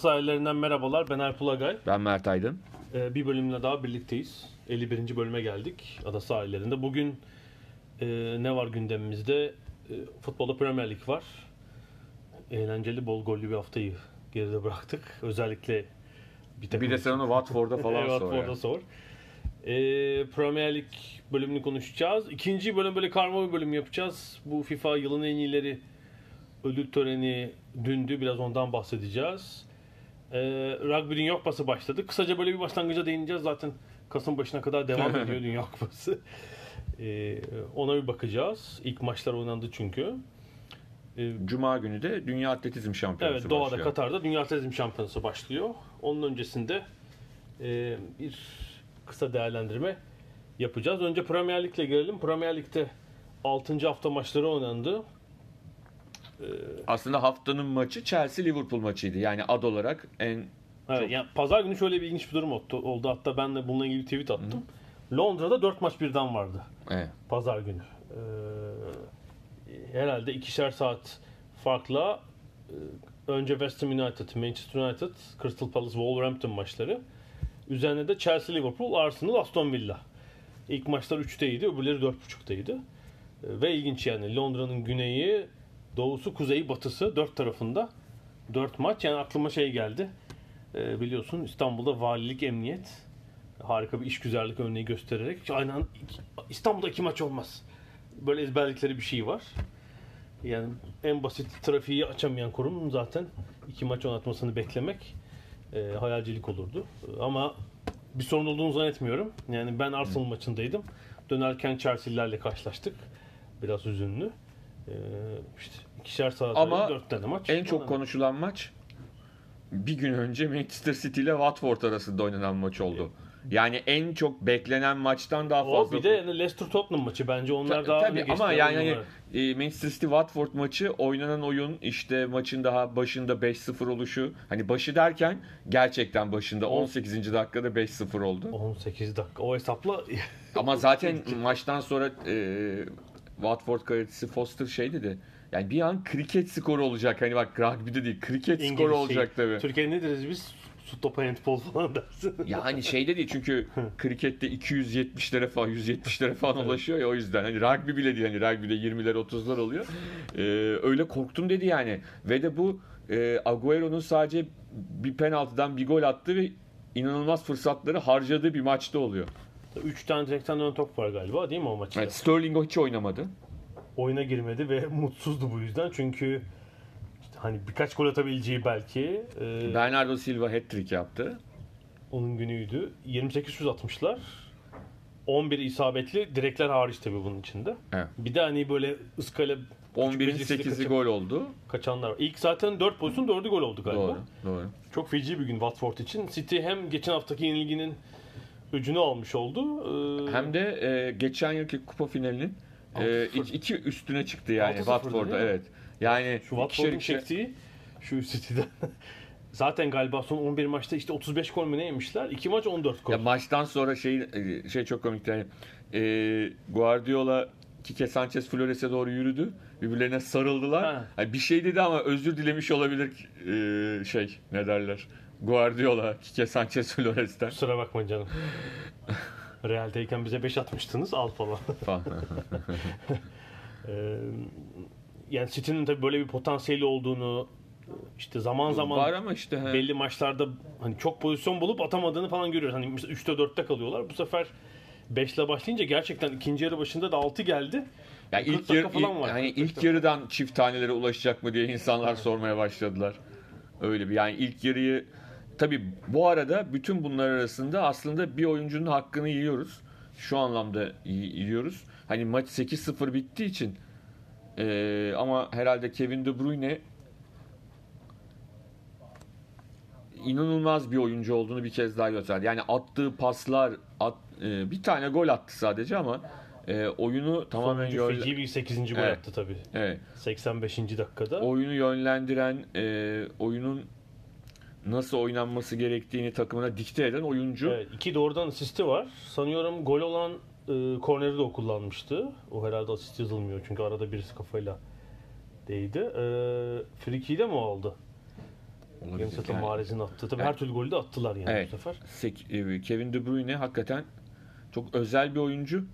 Sahillerinden merhabalar. Ben Alp Ulagay. Ben Mert Aydın. Ee, bir bölümle daha birlikteyiz. 51. bölüme geldik Ada sahillerinde. Bugün e, ne var gündemimizde? E, futbolda Premier Lig var. Eğlenceli, bol gollü bir haftayı geride bıraktık. Özellikle bir takım... Bir de sen onu Watford'da falan sor. Watford'da ya. sor. E, Premier Lig bölümünü konuşacağız. İkinci bölüm böyle karma bir bölüm yapacağız. Bu FIFA yılın en iyileri ödül töreni dündü. Biraz ondan bahsedeceğiz. Ee, Rugby Dünya Kupası başladı. Kısaca böyle bir başlangıca değineceğiz. Zaten Kasım başına kadar devam ediyor Dünya Kupası. Ee, ona bir bakacağız. İlk maçlar oynandı çünkü. Ee, Cuma günü de Dünya Atletizm Şampiyonası evet Doğa'da başlıyor. Katar'da Dünya Atletizm Şampiyonası başlıyor. Onun öncesinde e, bir kısa değerlendirme yapacağız. Önce Premier Lig'le gelelim. Premier Lig'de 6. hafta maçları oynandı. Aslında haftanın maçı Chelsea-Liverpool maçıydı. Yani ad olarak en Evet, Çok- yani pazar günü şöyle bir ilginç bir durum oldu. Hatta ben de bununla ilgili tweet attım. Londra'da 4 maç birden vardı. evet. Pazar günü. Ee, herhalde ikişer saat farkla e, önce West Ham United, Manchester United, Crystal Palace, Wolverhampton maçları. Üzerine de Chelsea, Liverpool, Arsenal, Aston Villa. İlk maçlar 3'teydi, öbürleri 4.30'daydı. Ee, Ve ilginç yani Londra'nın güneyi, doğusu, kuzeyi, batısı dört tarafında 4 maç. Yani aklıma şey geldi. Ee, biliyorsun İstanbul'da valilik, emniyet harika bir işgüzarlık örneği göstererek aynen İstanbul'da iki maç olmaz. Böyle ezberlikleri bir şey var. Yani en basit trafiği açamayan kurum zaten iki maç oynatmasını beklemek e, hayalcilik olurdu. E, Ama bir sorun olduğunu zannetmiyorum. Yani ben Arsenal maçındaydım. Dönerken Chelsea'lerle karşılaştık. Biraz üzünlü. E, işte ikişer saat Ama dört tane maç. En çok konuşulan maç bir gün önce Manchester City ile Watford arasında oynanan maç oldu. Yani en çok beklenen maçtan daha O fazla. bir de yani Leicester Tottenham maçı bence onlar Ta- daha tabii ama yani bunlar. e, Manchester City Watford maçı oynanan oyun işte maçın daha başında 5-0 oluşu hani başı derken gerçekten başında On- 18. dakikada 5-0 oldu. 18 dakika. O hesapla Ama zaten maçtan sonra e, Watford kalecisi Foster şey dedi. Yani bir an kriket skoru olacak. Hani bak rugby'de değil kriket İngiliz skoru şey, olacak tabii. Türkiye'de ne deriz biz? Su topu handball falan dersin. Ya hani şey de değil çünkü krikette 270'lere falan 170'lere falan ulaşıyor ya o yüzden. Hani rugby bile değil hani rugby'de 20'ler 30'lar oluyor. Ee, öyle korktum dedi yani. Ve de bu e, Agüero'nun sadece bir penaltıdan bir gol attığı ve inanılmaz fırsatları harcadığı bir maçta oluyor. 3 tane direkten dönen top var galiba değil mi o maçta? Evet, Sterling o hiç oynamadı. Oyuna girmedi ve mutsuzdu bu yüzden. Çünkü işte hani birkaç gol atabileceği belki e, Bernardo Silva hat-trick yaptı. onun günüydü. 28 şut atmışlar. 11 isabetli direkler hariç tabii bunun içinde. Evet. Bir de hani böyle ıskale 11'in becerisiyle 8'i kaçıp- gol oldu. kaçanlar. İlk zaten 4 pozisyon 4'ü gol oldu galiba. Doğru, doğru. Çok feci bir gün Watford için. City hem geçen haftaki yenilginin öcünü almış oldu. e, Hem de e, geçen yılki kupa finalinin e, 6-0. iki, üstüne çıktı yani 6-0'dı Watford'da evet. Yani Şu Watford'un ikişer- çektiği şu City'den. Zaten galiba son 11 maçta işte 35 gol mü ne yemişler? 2 maç 14 gol. Ya maçtan sonra şey e, şey çok komikti. Yani, e, Guardiola Kike Sanchez Flores'e doğru yürüdü. Birbirlerine sarıldılar. Ha. Yani bir şey dedi ama özür dilemiş olabilir e, şey ne derler. Guardiola Kike Sanchez Flores'ten Kusura bakma canım. Real'deyken bize 5 atmıştınız al falan. Ee, yani City'nin tabii böyle bir potansiyeli olduğunu işte zaman zaman Var ama işte he. belli maçlarda hani çok pozisyon bulup atamadığını falan görüyoruz. Hani mesela 3'te 4'te kalıyorlar. Bu sefer 5 ile başlayınca gerçekten ikinci yarı başında da 6 geldi. Yani 40 ilk yarı falan var. 40 ilk yarıdan çift tanelere ulaşacak mı diye insanlar sormaya başladılar. Öyle bir yani ilk yarıyı tabii bu arada bütün bunlar arasında aslında bir oyuncunun hakkını yiyoruz. Şu anlamda yi- yiyoruz. Hani maç 8-0 bittiği için e, ama herhalde Kevin De Bruyne inanılmaz bir oyuncu olduğunu bir kez daha gösterdi. Yani attığı paslar, at, e, bir tane gol attı sadece ama e, oyunu tamamen Sonuncu yönlen- feci bir 8. gol Evet. attı tabii. Evet. 85. dakikada. oyunu yönlendiren, e, oyunun nasıl oynanması gerektiğini takımına dikte eden oyuncu. Evet, iki doğrudan asisti var. Sanıyorum gol olan e, korneri de o kullanmıştı. O herhalde asist yazılmıyor çünkü arada birisi kafayla değdi. E, Friki'yi de mi aldı? Olabilir. Yeni satın Yani, Mahrez'in attı. Tabii Evet. her türlü golü de attılar yani Evet. bu sefer. Sek- e, Kevin De Bruyne hakikaten çok özel bir oyuncu.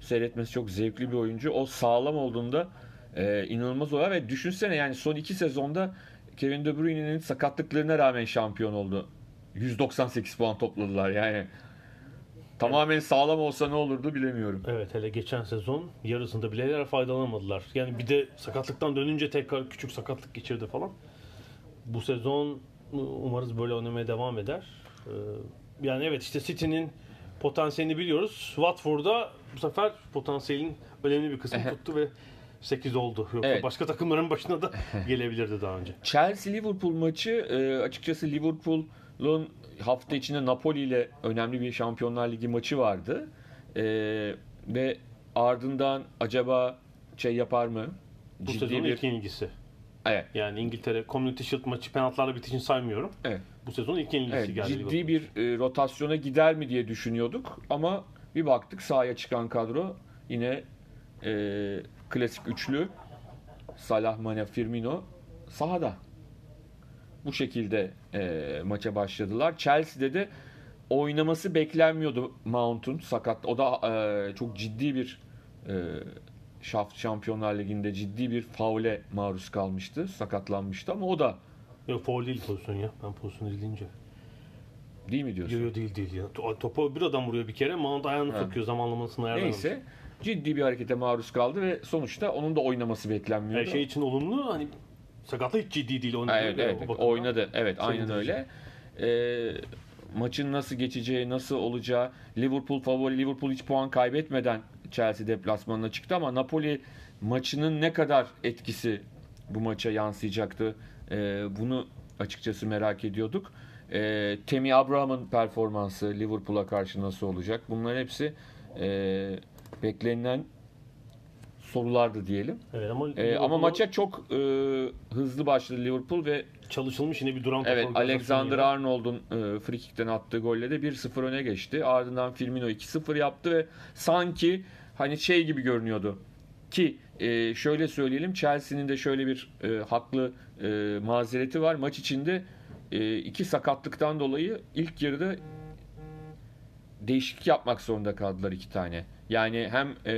Seyretmesi çok zevkli bir oyuncu. O sağlam olduğunda e, inanılmaz oluyor ve düşünsene yani son iki sezonda Kevin De Bruyne'nin sakatlıklarına rağmen şampiyon oldu. 198 puan topladılar yani. Tamamen sağlam olsa ne olurdu bilemiyorum. Evet hele geçen sezon yarısında bile yer faydalanamadılar. Yani bir de sakatlıktan dönünce tekrar küçük sakatlık geçirdi falan. Bu sezon umarız böyle oynamaya devam eder. Ee, Yani evet işte City'nin potansiyelini biliyoruz. Watford'da bu sefer potansiyelin önemli bir kısmı tuttu ve 8 oldu. Yoksa Evet. başka takımların başına da gelebilirdi daha önce. Chelsea Liverpool maçı e, açıkçası Liverpool'un hafta içinde Napoli ile önemli bir Şampiyonlar Ligi maçı vardı. E, ve ardından acaba şey yapar mı? Bu Ciddi sezonun bir ilk yenilgisi. evet, Yani İngiltere Community Shield maçı penaltılarla bittiği için saymıyorum. evet, Bu sezonun ilk yenilgisi evet, geldi. ciddi Liverpool. bir e, rotasyona gider mi diye düşünüyorduk ama bir baktık sahaya çıkan kadro yine e, klasik üçlü Salah, Mane, Firmino sahada. Bu şekilde e, maça başladılar. Chelsea'de de oynaması beklenmiyordu Mount'un sakat. O da e, çok ciddi bir e, Şaf Şampiyonlar Ligi'nde ciddi bir faule maruz kalmıştı. Sakatlanmıştı ama o da Yok foul değil pozisyon ya. Ben pozisyonu izleyince. değil mi diyorsun? Yo yo değil değil ya. To- Topa bir adam vuruyor bir kere. Mount ayağını sokuyor zamanlamasını ayarlamamış. Neyse ciddi bir harekete maruz kaldı ve sonuçta onun da oynaması beklenmiyordu. Her şey için olumlu hani sakatlık hiç ciddi değil oynadı. Evet, evet, evet. oynadı. Evet, aynen öyle. Ee, maçın nasıl geçeceği, nasıl olacağı, Liverpool favori, Liverpool hiç puan kaybetmeden Chelsea deplasmanına çıktı ama Napoli maçının ne kadar etkisi bu maça yansıyacaktı? Ee, bunu açıkçası merak ediyorduk. Ee, Temi Abraham'ın performansı Liverpool'a karşı nasıl olacak? Bunların hepsi e, beklenilen sorulardı diyelim. Evet ama, Liverpool'u ama maça çok e, hızlı başladı Liverpool ve çalışılmış yine bir duran top Evet Alexander. Arnold'un e, free kick'ten attığı golle de 1-0 öne geçti. Ardından Firmino 2-0 yaptı ve sanki hani şey gibi görünüyordu. Ki e, şöyle söyleyelim Chelsea'nin de şöyle bir e, haklı e, mazereti var. Maç içinde e, iki sakatlıktan dolayı ilk yarıda değişiklik yapmak zorunda kaldılar iki tane. Yani hem e,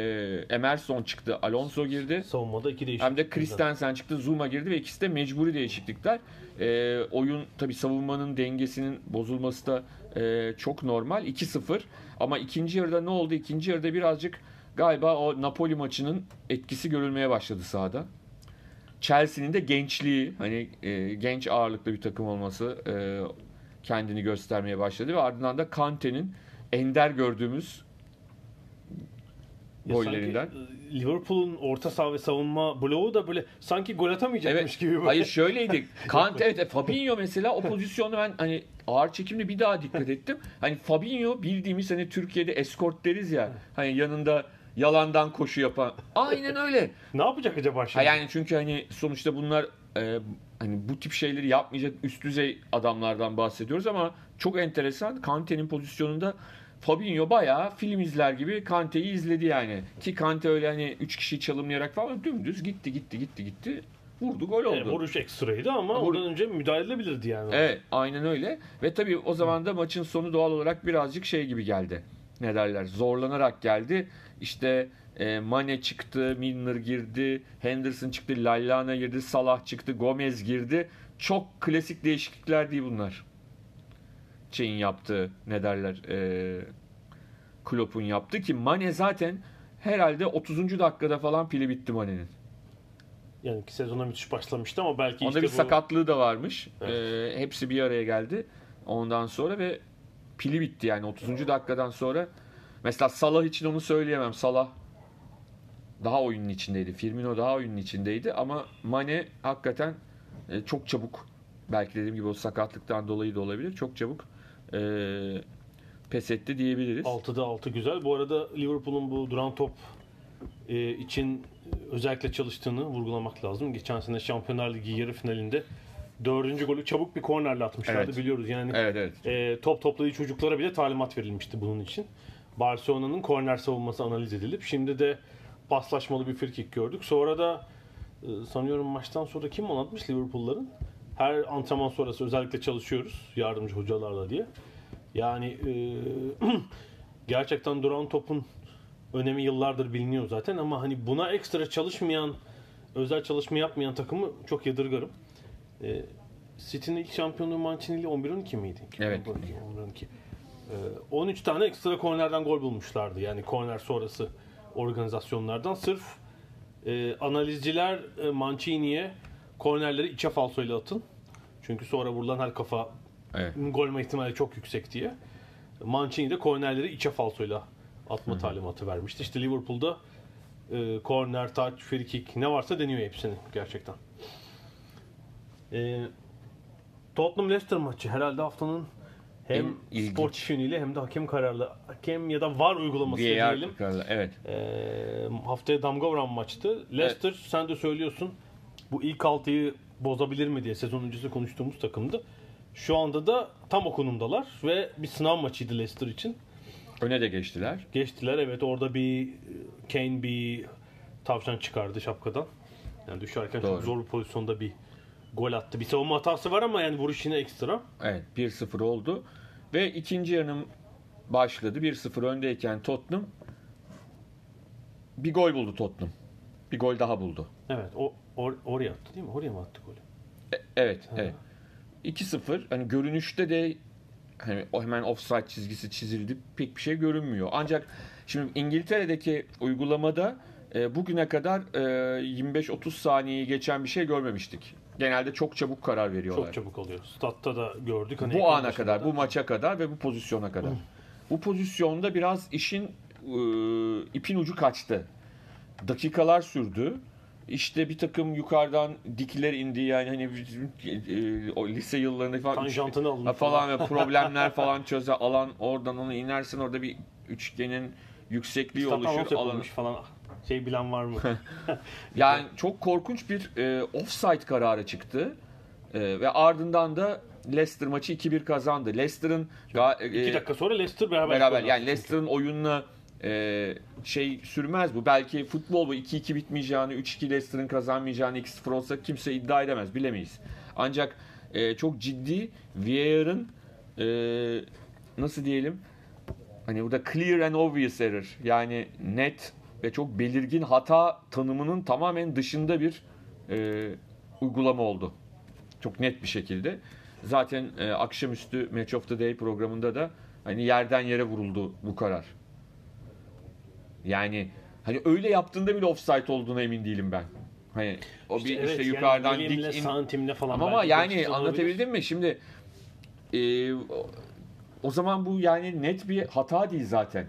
Emerson çıktı, Alonso girdi. savunmada iki değişik. Hem de Christensen çıktı, Zuma girdi ve ikisi de mecburi değişiklikler. Ee, oyun tabi savunmanın dengesinin bozulması da e, çok normal. 2-0 ama ikinci yarıda ne oldu? İkinci yarıda birazcık galiba o Napoli maçının etkisi görülmeye başladı sahada. Chelsea'nin de gençliği, hani e, genç ağırlıklı bir takım olması e, kendini göstermeye başladı ve ardından da Kante'nin ender gördüğümüz Ya gollerinden. sanki, e, Liverpool'un orta saha ve savunma bloğu da böyle sanki gol atamayacakmış Evet. gibi böyle. Hayır şöyleydi. Kante evet e, Fabinho mesela o pozisyonu ben hani ağır çekimde bir daha dikkat ettim. Hani Fabinho bildiğimiz hani Türkiye'de eskort deriz ya. Hani yanında yalandan koşu yapan. Aynen öyle. Ne yapacak acaba Ha şimdi? yani çünkü hani sonuçta bunlar e, hani bu tip şeyleri yapmayacak üst düzey adamlardan bahsediyoruz ama çok enteresan. Kante'nin pozisyonunda Fabinho bayağı film izler gibi Kante'yi izledi yani. Ki Kante öyle hani 3 kişiyi çalımlayarak falan dümdüz gitti gitti gitti gitti. Vurdu gol oldu. Yani vuruş ekstraydı ama Vur- ondan önce müdahale edilebilirdi yani. Evet aynen öyle. Ve tabii o zaman da maçın sonu doğal olarak birazcık şey gibi geldi. Ne derler zorlanarak geldi. İşte e, Mane çıktı, Milner girdi, Henderson çıktı, Lallana girdi, Salah çıktı, Gomez girdi. Çok klasik değişiklikler değil bunlar. Şeyin yaptığı ne derler e, Klopp'un yaptığı ki Mane zaten herhalde 30. dakikada falan pili bitti Mane'nin. Yani ki sezona müthiş başlamıştı ama belki Onda işte bir bu sakatlığı da varmış. Evet. Ee, hepsi bir araya geldi. ondan sonra ve pili bitti yani 30. dakikadan sonra. Mesela Salah için onu söyleyemem. Salah daha oyunun içindeydi. Firmino daha oyunun içindeydi ama Mane hakikaten e, çok çabuk belki dediğim gibi o sakatlıktan dolayı da olabilir. Çok çabuk e, pes etti diyebiliriz. 6'da 6 güzel. Bu arada Liverpool'un bu duran top e, için özellikle çalıştığını vurgulamak lazım. Geçen sene Şampiyonlar Ligi yarı finalinde dördüncü golü çabuk bir kornerle atmışlardı Evet. biliyoruz. Yani Evet evet. e, top topladığı çocuklara bile talimat verilmişti bunun için. Barcelona'nın korner savunması analiz edilip şimdi de paslaşmalı bir frikik gördük. Sonra da e, sanıyorum maçtan sonra kim anlatmış Liverpool'ların? Her antrenman sonrası özellikle çalışıyoruz yardımcı hocalarla diye. Yani e, gerçekten duran topun önemi yıllardır biliniyor zaten ama hani buna ekstra çalışmayan, özel çalışma yapmayan takımı çok yadırgarım. E, City'nin ilk şampiyonluğu Mancini'li 11-12 miydi? Evet. 11-12. Ee, 13 tane ekstra kornerden gol bulmuşlardı. Yani korner sonrası organizasyonlardan. Sırf e, analizciler e, Mancini'ye kornerleri içe falsoyla atın. Çünkü sonra vurulan her kafa Evet. gol ihtimali çok yüksek diye. Mancini de kornerleri içe falsoyla atma talimatı vermişti. İşte Liverpool'da e, korner, touch, free kick ne varsa deniyor hepsini gerçekten. E, Tottenham Leicester maçı herhalde haftanın hem ilginç. spor yönüyle hem de hakem kararlı hakem ya da var uygulaması VAR diyelim. kararı, Evet. E, haftaya damga vuran maçtı. Leicester sen de söylüyorsun bu ilk altıyı bozabilir mi diye sezon öncesi konuştuğumuz takımdı. Şu anda da tam o konumdalar ve bir sınav maçıydı Leicester için. Öne de geçtiler. Geçtiler evet orada bir Kane bir tavşan çıkardı şapkadan. Yani düşerken Doğru. çok zor bir pozisyonda bir gol attı. Bir savunma hatası var ama yani vuruş yine ekstra. Evet 1-0 oldu. Ve ikinci yarım başladı. 1-0 öndeyken Tottenham bir gol buldu Tottenham. Bir gol daha buldu. Evet o or, oraya attı değil mi? Oraya mı attı golü? E- evet, evet. 2-0 hani görünüşte de hani hemen offside çizgisi çizildi. Pek bir şey görünmüyor. Ancak şimdi İngiltere'deki uygulamada e, bugüne kadar e, 25-30 saniyeyi geçen bir şey görmemiştik. Genelde çok çabuk karar veriyorlar. Çok çabuk oluyor. Statta da gördük. Hani bu ana başında kadar, da. bu maça kadar ve bu pozisyona kadar. Bu pozisyonda biraz işin e, ipin ucu kaçtı. Dakikalar sürdü. İşte bir takım yukarıdan dikler indi yani hani bizim, e, o lise yıllarında falan Tanjantını alın Ha, falan ve problemler falan çöze alan oradan onu inersin orada bir üçgenin yüksekliği anons oluşur alan. yapılmış falan. Şey bilen var mı? Yani çok korkunç bir e, offside kararı çıktı. E, ve ardından da Leicester maçı 2-1 kazandı. Leicester'ın ga- e, İki dakika sonra Leicester beraber. beraber yani. Leicester'ın oyununa e, şey sürmez bu. Belki futbol bu 2-2 bitmeyeceğini, 3-2 Leicester'ın kazanmayacağını 2-0 olsa kimse iddia edemez. Bilemeyiz. Ancak e, çok ciddi VAR'ın e, nasıl diyelim hani burada clear and obvious error yani net ve çok belirgin hata tanımının tamamen dışında bir e, uygulama oldu. Çok net bir şekilde. Zaten e, akşamüstü Match of the Day programında da hani yerden yere vuruldu bu karar. Yani hani öyle yaptığında bile offside olduğuna emin değilim ben. Hani o bir evet, işte yani yukarıdan milimle, dik in, santimle falan. ama, ama yani geçiş olabilir. anlatabildim mi? Şimdi e, o zaman bu yani net bir hata değil zaten.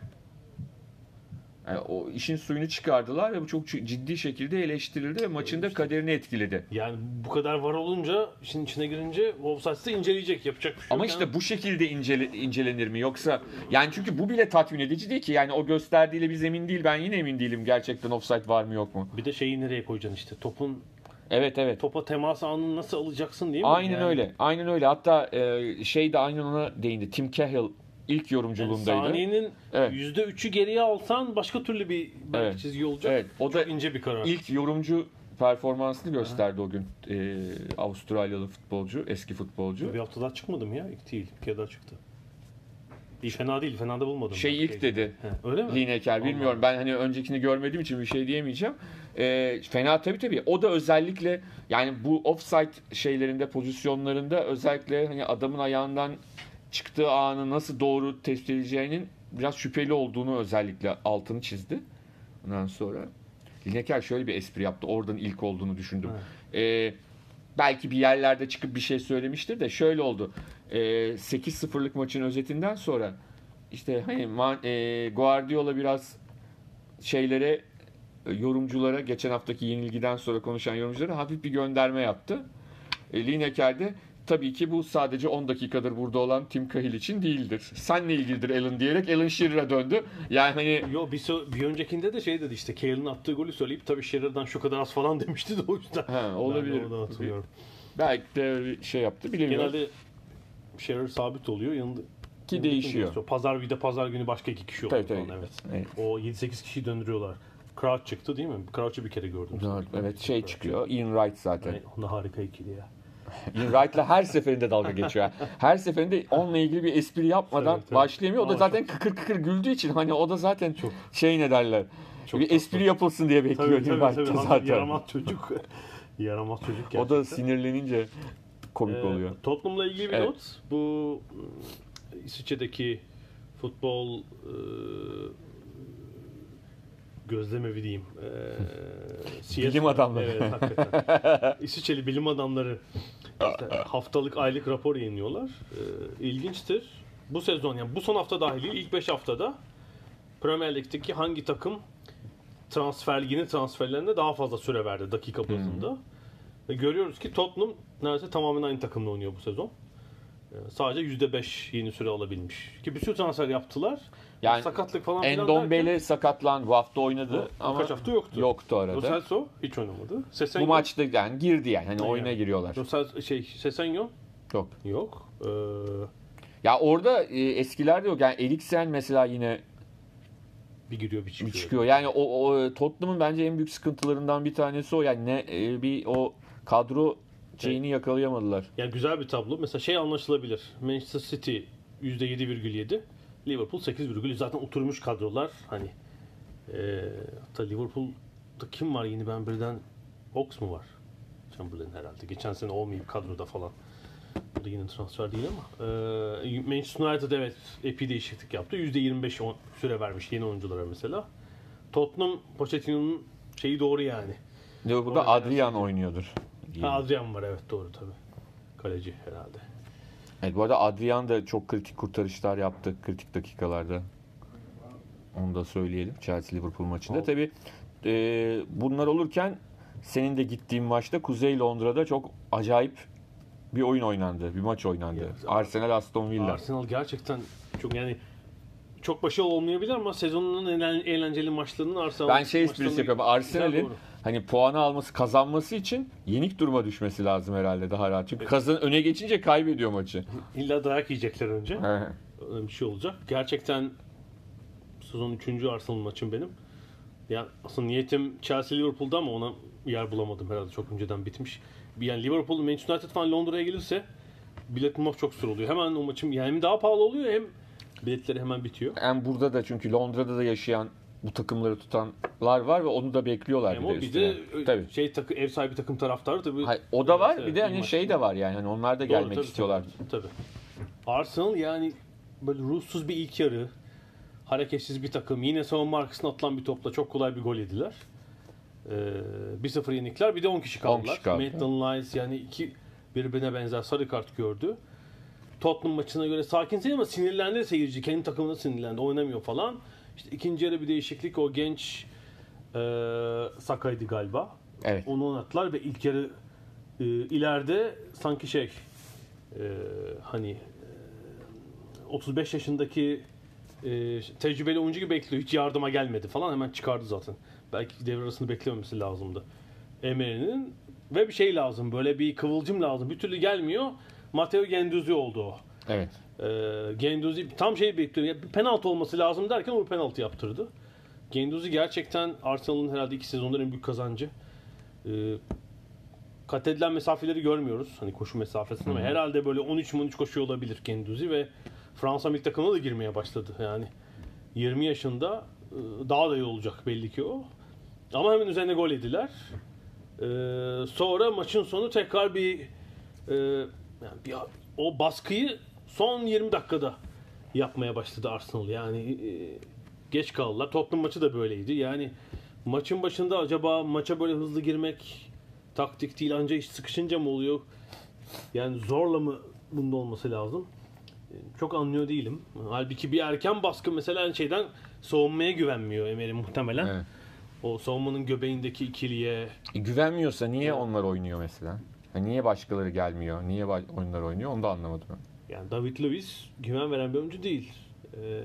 Yani o işin suyunu çıkardılar ve bu çok ciddi şekilde eleştirildi ve maçın da kaderini etkiledi. Yani bu kadar var olunca işin içine girince offside'ı inceleyecek. Yapacak bir şey Ama yok. işte yani. bu şekilde incele- incelenir mi? Yoksa yani çünkü bu bile tatmin edici değil ki. Yani o gösterdiğiyle biz emin değil. Ben yine emin değilim gerçekten offside var mı yok mu? Bir de şeyi nereye koyacaksın işte. Topun Evet evet. topa temas anını nasıl alacaksın değil mi? Aynen Yani- öyle. Aynen öyle. Hatta e, şey de aynen ona değindi. Tim Cahill ilk Yani yorumculuğundaydı. saniyenin Evet. %3'ü geriye alsan başka türlü bir belki Evet. çizgi olacak. Evet, o da Çok ince bir karar. İlk yorumcu performansını gösterdi o gün. E, Avustralyalı futbolcu, eski futbolcu. Bir hafta daha çıkmadım ya. İlk değil. Bir kere daha çıktı. İyi fena değil. Fena da bulmadım. Şey ben. ilk dedi. He, öyle mi? Lineker bilmiyorum. Ben hani öncekini görmediğim için bir şey diyemeyeceğim. Ee, fena tabii tabii. O da özellikle yani bu offside şeylerinde pozisyonlarında özellikle hani adamın ayağından çıktığı anı nasıl doğru tespit edeceğinin biraz şüpheli olduğunu özellikle altını çizdi. Ondan sonra Lineker şöyle bir espri yaptı. Oradan ilk olduğunu düşündüm. Ee, belki bir yerlerde çıkıp bir şey söylemiştir de şöyle oldu. E, 8-0'lık maçın özetinden sonra işte hani Ma- e, Guardiola biraz şeylere yorumculara geçen haftaki yenilgiden sonra konuşan yorumculara hafif bir gönderme yaptı. E, Lineker de tabii ki bu sadece 10 dakikadır burada olan Tim Cahill için değildir. Senle ilgilidir Alan diyerek Alan Shearer'a döndü. Yani hani Yo bir, so- bir öncekinde de şey dedi işte Cale'ın attığı golü söyleyip tabii Shearer'dan şu kadar az falan demişti de o yüzden. Ha, olabilir. Ben hatırlıyorum. belki de bir şey yaptı bilemiyorum. Genelde Shearer sabit oluyor. Yanında Ki değişiyor. Pazar bir de pazar günü başka iki kişi oluyor. Tabii, tabii. Evet. Evet. O 7-8 kişiyi döndürüyorlar. Crouch çıktı değil mi? Crouch'u bir kere gördüm. Evet, Evet şey çıkıyor. Ian Wright zaten. Yani onda harika ikili ya. Wright'la her seferinde dalga geçiyor. Her seferinde onunla ilgili bir espri yapmadan evet. başlayamıyor. O da zaten kıkır kıkır güldüğü için hani o da zaten Çok- şey ne derler. Çok bir espri tatlı. yapılsın diye bekliyor Tabii tabii tabii. Zaten. Yaramaz çocuk. Yaramaz çocuk gerçekten. O da sinirlenince komik Ee, oluyor. Tottenham'la ilgili bir Evet. not. Bu ıı, İsviçre'deki futbol e, gözlemevi diyeyim. E, Bilim adamları. Evet hakikaten. İsviçreli bilim adamları işte haftalık aylık rapor yayınlıyorlar. E, ilginçtir. Bu sezon yani bu son hafta dahil değil, ilk 5 haftada Premier Lig'deki hangi takım transfer liginin transferlerine daha fazla süre verdi dakika bazında. Ve görüyoruz ki Tottenham neredeyse tamamen aynı takımla oynuyor bu sezon. Ee, Sadece %5 yeni süre alabilmiş. Ki bir sürü transfer yaptılar. Yani Sakatlık falan filan Endombele sakatlan bu hafta oynadı ama kaç hafta yoktu. yoktu Lo arada. Celso hiç oynamadı. Sesenyo, Bu maçta yani girdi yani hani Ha, oyuna giriyorlar. Lo Celso- şey, Sesenyo Yok. yok. Ee, Ya orada e, eskilerde yok. Yani Eriksen mesela yine bir giriyor bir bir çıkıyor. çıkıyor. Yani o, o Tottenham'ın bence en büyük sıkıntılarından bir tanesi o. Yani ne e, bir o kadro şeyini yakalayamadılar. Yani güzel bir tablo. Mesela şey anlaşılabilir. Manchester City %7,7. Liverpool 8,3. Zaten oturmuş kadrolar. Hani e, hatta Liverpool'da kim var yeni ben birden Ox mu var? Chamberlain herhalde. Geçen sene olmayıp kadroda falan. Bu da yine transfer değil ama. E, Manchester United evet epey değişiklik yaptı. %25 on- süre vermiş yeni oyunculara mesela. Tottenham Pochettino'nun şeyi doğru yani. Liverpool'da Adrian oynuyordur. Ha, Adrian var evet doğru tabii. Kaleci herhalde. Evet, bu arada Adrian da çok kritik kurtarışlar yaptı kritik dakikalarda. Onu da söyleyelim Chelsea Liverpool maçında. Oldu. Tabii e, bunlar olurken senin de gittiğin maçta Kuzey Londra'da çok acayip bir oyun oynandı. Bir maç oynandı. Evet. Arsenal Aston Villa. Arsenal gerçekten çok yani çok başarılı olmayabilir ama sezonun en eğlen- eğlenceli maçlarının Arsenal Ben şey esprisi yapıyorum. Arsenal'in hani puanı alması, kazanması için yenik duruma düşmesi lazım herhalde daha rahat. Çünkü kazan öne geçince kaybediyor maçı. İlla dayak yiyecekler önce. Öyle bir şey olacak. Gerçekten sezon 3. Arsenal maçım benim. Ya aslında niyetim Chelsea Liverpool'da ama ona yer bulamadım herhalde çok önceden bitmiş. Yani Liverpool, Manchester United falan Londra'ya gelirse bilet bulmak çok zor oluyor. Hemen o maçım yani hem daha pahalı oluyor hem biletleri hemen bitiyor. Hem burada da çünkü Londra'da da yaşayan bu takımları tutanlar var ve onu da bekliyorlar Ama bir de bir de Tabii. şey takı, ev sahibi takım taraftarı tabii. Hayır, o da var. Bir de hani şey de var yani hani onlar da Doğru, gelmek tabii, istiyorlar. Tabii, tabii. Arsenal yani böyle ruhsuz bir ilk yarı. Hareketsiz bir takım. Yine savunma arkasına atılan bir topla çok kolay bir gol yediler. Ee, 1-0 yenikler. Bir de 10 kişi kaldılar. kişi kaldı. Maitland Niles yani iki birbirine benzer sarı kart gördü. Tottenham maçına göre sakin ama sinirlendi seyirci. Kendi takımına sinirlendi. Oynamıyor falan. İşte ikinci yarı bir değişiklik. O genç e, Saka'ydı galiba. Evet. Onu oynattılar ve ilk yarı e, ileride sanki şey e, hani e, 35 yaşındaki e, tecrübeli oyuncu gibi bekliyor. Hiç yardıma gelmedi falan hemen çıkardı zaten. Belki devre arasını beklememesi lazımdı. Emery'nin ve bir şey lazım. Böyle bir kıvılcım lazım. Bir türlü gelmiyor. Matteo Gendouzi oldu. Evet. E, Gendouzi tam şey bekliyor. Ya bir penaltı olması lazım derken o penaltı yaptırdı. Gendouzi gerçekten Arsenal'ın herhalde iki sezondur en büyük kazancı. E, kat edilen mesafeleri görmüyoruz. Hani koşu mesafesini ama herhalde böyle 13-13 koşuyor olabilir Gendouzi ve Fransa milli takımına da girmeye başladı. Yani 20 yaşında e, daha da iyi olacak belli ki o. Ama hemen üzerine gol yediler. E, sonra maçın sonu tekrar bir e, yani bir o baskıyı son 20 dakikada yapmaya başladı Arsenal. Yani e, geç kaldılar. Tottenham maçı da böyleydi. Yani maçın başında acaba maça böyle hızlı girmek taktik değil anca iş sıkışınca mı oluyor? Yani zorla mı bunda olması lazım? E, Çok anlıyor değilim. Halbuki bir erken baskı mesela şeyden savunmaya güvenmiyor Emery muhtemelen. Evet. O savunmanın göbeğindeki ikiliye E, güvenmiyorsa niye onlar oynuyor mesela? Ha, niye başkaları gelmiyor? Niye oyunlar oynuyor? Onu da anlamadım. yani David Luiz güven veren bir oyuncu değil. Ee,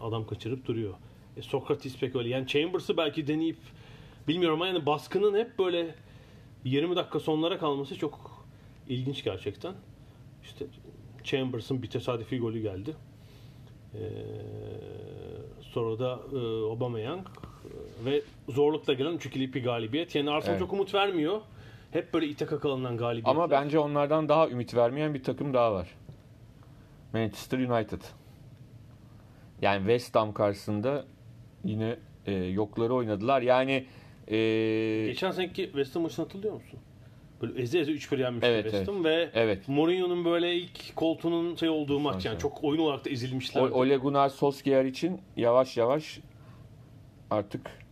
adam kaçırıp duruyor. E, Sokratis pek öyle. Yani Chambers'ı belki deneyip bilmiyorum ama yani baskının hep böyle 20 dakika sonlara kalması çok ilginç gerçekten. İşte Chambers'ın bir tesadüfi golü geldi. Ee, sonra da e, Aubameyang e, ve zorlukla gelen 3-2'lik bir galibiyet. Yani Arsenal Evet. çok umut vermiyor. Hep böyle ite kakalanan galibiyetler. Ama bence onlardan daha ümit vermeyen bir takım daha var. Manchester United. Yani West Ham karşısında yine e, yokları oynadılar. Yani e, Geçen seneki West Ham maçını hatırlıyor musun? Böyle eze eze 3-1 yenmişti Evet, West evet. Ham ve evet. Mourinho'nun böyle ilk koltuğunun şey olduğu maç yani evet. çok oyun olarak da ezilmişler. Ole Gunnar Solskjaer için yavaş yavaş artık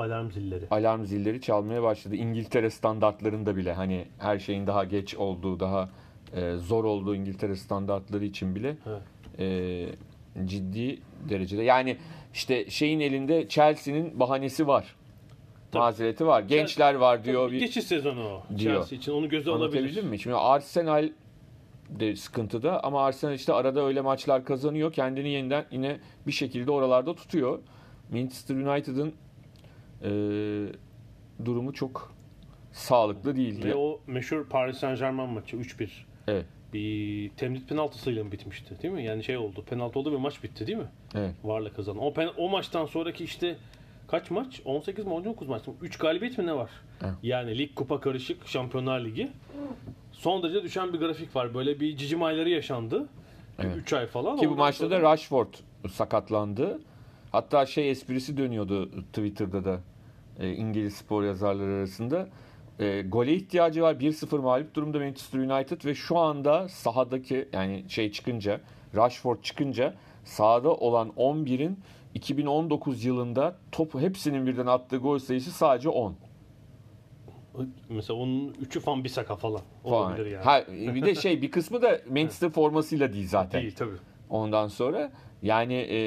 Alarm zilleri. alarm zilleri çalmaya başladı. İngiltere standartlarında bile hani her şeyin daha geç olduğu, daha e, zor olduğu İngiltere standartları için bile Evet. e, ciddi derecede. Yani işte şeyin elinde Chelsea'nin bahanesi var. Tabii. Mazereti var. Gençler var diyor. Bir, Geçiş sezonu o. diyor. Chelsea için onu göze alabilir. Mi? Şimdi Arsenal de sıkıntıda ama Arsenal işte arada öyle maçlar kazanıyor. Kendini yeniden yine bir şekilde oralarda tutuyor. Manchester United'ın e, durumu çok sağlıklı değil. Ve o meşhur Paris Saint Germain maçı 3-1. Evet. Bir temlit penaltısıyla mı bitmişti değil mi? Yani şey oldu. Penaltı oldu ve maç bitti değil mi? Evet. Varla kazanan. O, pen- o maçtan sonraki işte kaç maç? 18 mi 19 maç mı? 3 galibiyet mi ne var? Evet. Yani lig kupa karışık Şampiyonlar Ligi. Son derece düşen bir grafik var. Böyle bir cicim ayları yaşandı. Evet. 3 ay falan. Ki bu Ondan maçta sonra- da Rashford sakatlandı. Hatta şey esprisi dönüyordu Twitter'da da e, İngiliz spor yazarları arasında. E, gole ihtiyacı var. 1-0 mağlup durumda Manchester United ve şu anda sahadaki yani şey çıkınca Rashford çıkınca sahada olan 11'in 2019 yılında topu hepsinin birden attığı gol sayısı sadece 10. Mesela onun 3'ü Van Bissaka falan. Falan. Olabilir yani. Ha, bir de şey bir kısmı da Manchester formasıyla değil zaten. Değil tabii. Ondan sonra yani e,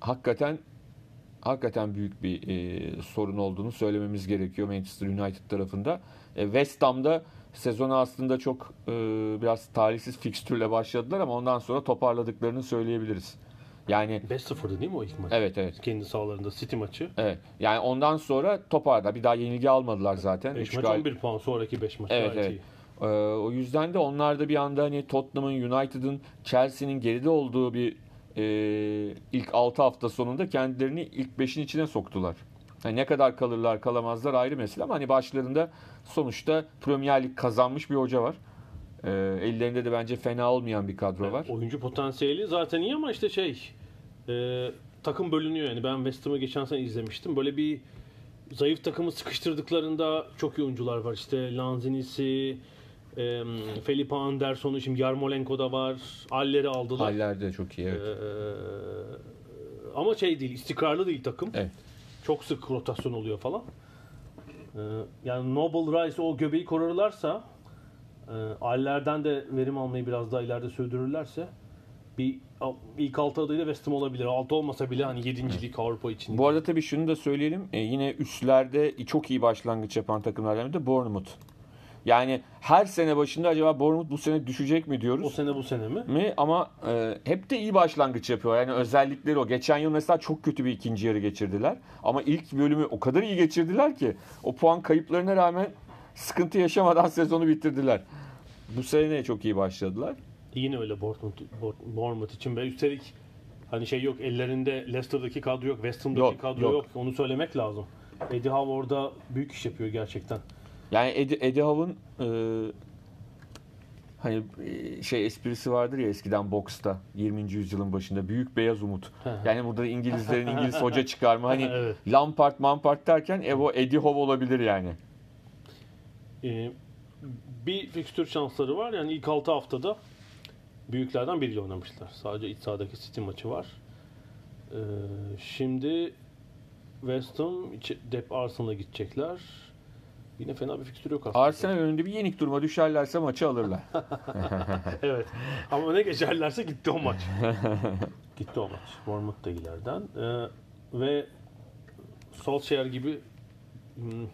hakikaten hakikaten büyük bir e, sorun olduğunu söylememiz gerekiyor Manchester United tarafında. E, West Ham'da sezonu aslında çok e, biraz talihsiz fikstürle başladılar ama ondan sonra toparladıklarını söyleyebiliriz. Yani 5-0'dı değil mi o ilk maç? evet evet. Kendi sahalarında City maçı. Evet. Yani ondan sonra toparladı. Bir daha yenilgi almadılar zaten. 5 Üç maç gal- 11 puan sonraki 5 maç. Evet, evet. iyi. Ee, o yüzden de onlar da bir anda hani Tottenham'ın, United'ın, Chelsea'nin geride olduğu bir e, ilk 6 hafta sonunda kendilerini ilk 5'in içine soktular. Yani ne kadar kalırlar kalamazlar ayrı mesele ama hani başlarında sonuçta Premier Lig kazanmış bir hoca var. Ee, ellerinde de bence fena olmayan bir kadro var. Oyuncu potansiyeli zaten iyi ama işte şey e, takım bölünüyor yani. Ben West Ham'ı geçen sene izlemiştim. Böyle bir zayıf takımı sıkıştırdıklarında çok iyi oyuncular var. İşte Lanzini'si, e, Felipe Anderson'u, şimdi Yarmolenko da var. Aller'i aldılar. Haller de çok iyi evet. Ee, ama şey değil, istikrarlı değil takım. Evet. Çok sık rotasyon oluyor falan. Ee, yani Noble Rice o göbeği korurlarsa e, Aller'den de verim almayı biraz daha ileride sürdürürlerse bir ilk altı adayı da West Ham olabilir. Altı olmasa bile hani yedincilik Avrupa için. Bu arada tabii şunu da söyleyelim. E, yine üstlerde çok iyi başlangıç yapan takımlardan biri de Bournemouth. Yani her sene başında acaba Bournemouth bu sene düşecek mi diyoruz. o sene bu sene mi? mi ama e, hep de iyi başlangıç yapıyor. Yani özellikleri o. Geçen yıl mesela çok kötü bir ikinci yarı geçirdiler. Ama ilk bölümü o kadar iyi geçirdiler ki o puan kayıplarına rağmen sıkıntı yaşamadan sezonu bitirdiler. Bu sene çok iyi başladılar. Yine öyle Bournemouth, Bournemouth için ve üstelik hani şey yok ellerinde Leicester'daki kadro yok, West Ham'daki Yok, kadro yok. yok. Onu söylemek lazım. Eddie Howe orada büyük iş yapıyor gerçekten. Yani Eddie, Eddie Howe'ın e, hani e, şey esprisi vardır ya eskiden boksta 20. yüzyılın başında büyük beyaz umut. Yani burada İngilizlerin İngiliz hoca çıkarma hani Evet. Lampard Mampard derken Evo Eddie Howe olabilir yani. Ee, bir fikstür şansları var. Yani ilk 6 haftada büyüklerden biriyle oynamışlar. Sadece iç sahadaki City maçı var. Ee, şimdi West Ham Dep Arsenal'a gidecekler. Yine fena bir fikstürü yok aslında. Arsenal önünde bir yenik duruma düşerlerse maçı alırlar. Evet. Ama öne geçerlerse gitti o maç. gitti o maç. Bournemouth da ileriden. Ee, ve Solskjaer gibi hmm,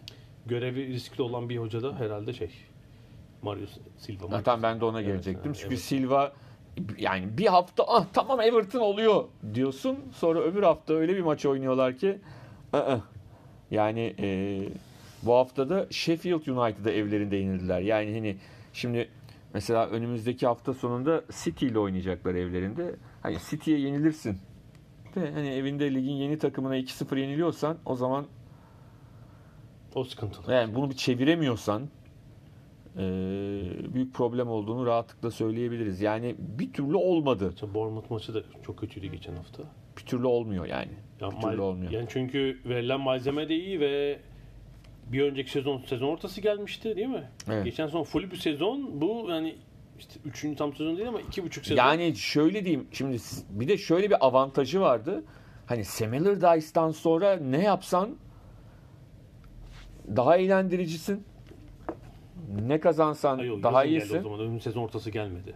görevi riskli olan bir hoca da herhalde şey Mario Silva. Zaten ben de ona Evet, gelecektim. evet, Çünkü evet. Silva yani bir hafta ah tamam Everton oluyor diyorsun. Sonra öbür hafta öyle bir maç oynuyorlar ki ı-ı. yani e, bu hafta da Sheffield United'a evlerinde yenildiler. Yani hani şimdi mesela önümüzdeki hafta sonunda City ile oynayacaklar evlerinde. Hani City'ye yenilirsin. De hani evinde ligin yeni takımına 2-0 yeniliyorsan o zaman O sıkıntılı. yani bunu bir çeviremiyorsan eee, büyük problem olduğunu rahatlıkla söyleyebiliriz. Yani bir türlü olmadı. İşte Bournemouth maçı da çok kötüydü geçen hafta. Bir türlü olmuyor yani. Ya Bir türlü olmuyor. Yani çünkü verilen malzeme de iyi ve bir önceki sezon sezon ortası gelmişti değil mi? Evet. Geçen sezon full bir sezon. Bu yani işte üçüncü tam sezon değil ama iki buçuk sezon. Yani şöyle diyeyim şimdi bir de şöyle bir avantajı vardı. Hani Sam Allardyce'dan sonra ne yapsan daha eğlendiricisin. Ne kazansan Ay yok, daha iyisin. O zaman önün sezon ortası gelmedi.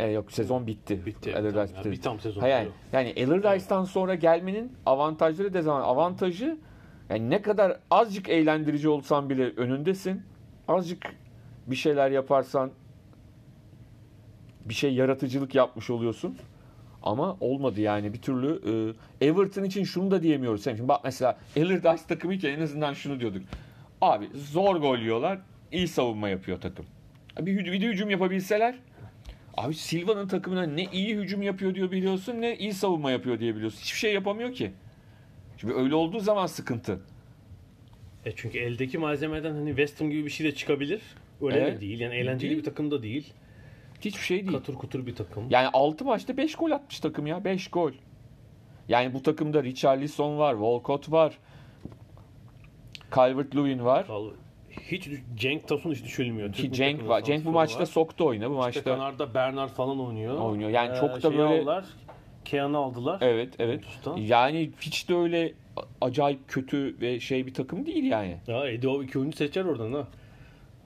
E, yok sezon bitti. Bitti. Allardyce Yani bitti. bir tam sezon. Ha yani, yani Allardyce'dan sonra gelmenin avantajları dezavantajı. Avantajı yani ne kadar azıcık eğlendirici olsan bile önündesin. Azıcık bir şeyler yaparsan bir şey yaratıcılık yapmış oluyorsun. Ama olmadı yani bir türlü. e, Everton için şunu da diyemiyoruz. Şimdi bak mesela Allardyce takımıyken en azından şunu diyorduk. Abi zor gol yiyorlar. iyi savunma yapıyor takım. Bir, bir de hücum yapabilseler Abi Silva'nın takımına ne iyi hücum yapıyor diyor biliyorsun ne iyi savunma yapıyor diye biliyorsun. Hiçbir şey yapamıyor ki. Şimdi öyle olduğu zaman sıkıntı. E çünkü eldeki malzemeden hani West Ham gibi bir şey de çıkabilir. Öyle Evet. de değil. Yani eğlenceli Değil. bir takım da değil. Hiçbir şey değil. Katır kutur bir takım. Yani 6 maçta 5 gol atmış takım ya. 5 gol. Yani bu takımda Richarlison var, Walcott var. Calvert-Lewin var. Hiç Cenk Tosun hiç düşülmüyor. Ki Cenk var. Cenk bu maçta var. soktu oyuna. Bu İşte maçta Fener'de Bernard falan oynuyor. Oynuyor. Yani Ee, çok da şeyi böyle- aldılar. Kean'ı aldılar. Evet, evet. Juventus'tan. Yani hiç de öyle acayip kötü ve şey bir takım değil yani. Ya Edo iki oyuncu seçer oradan ha.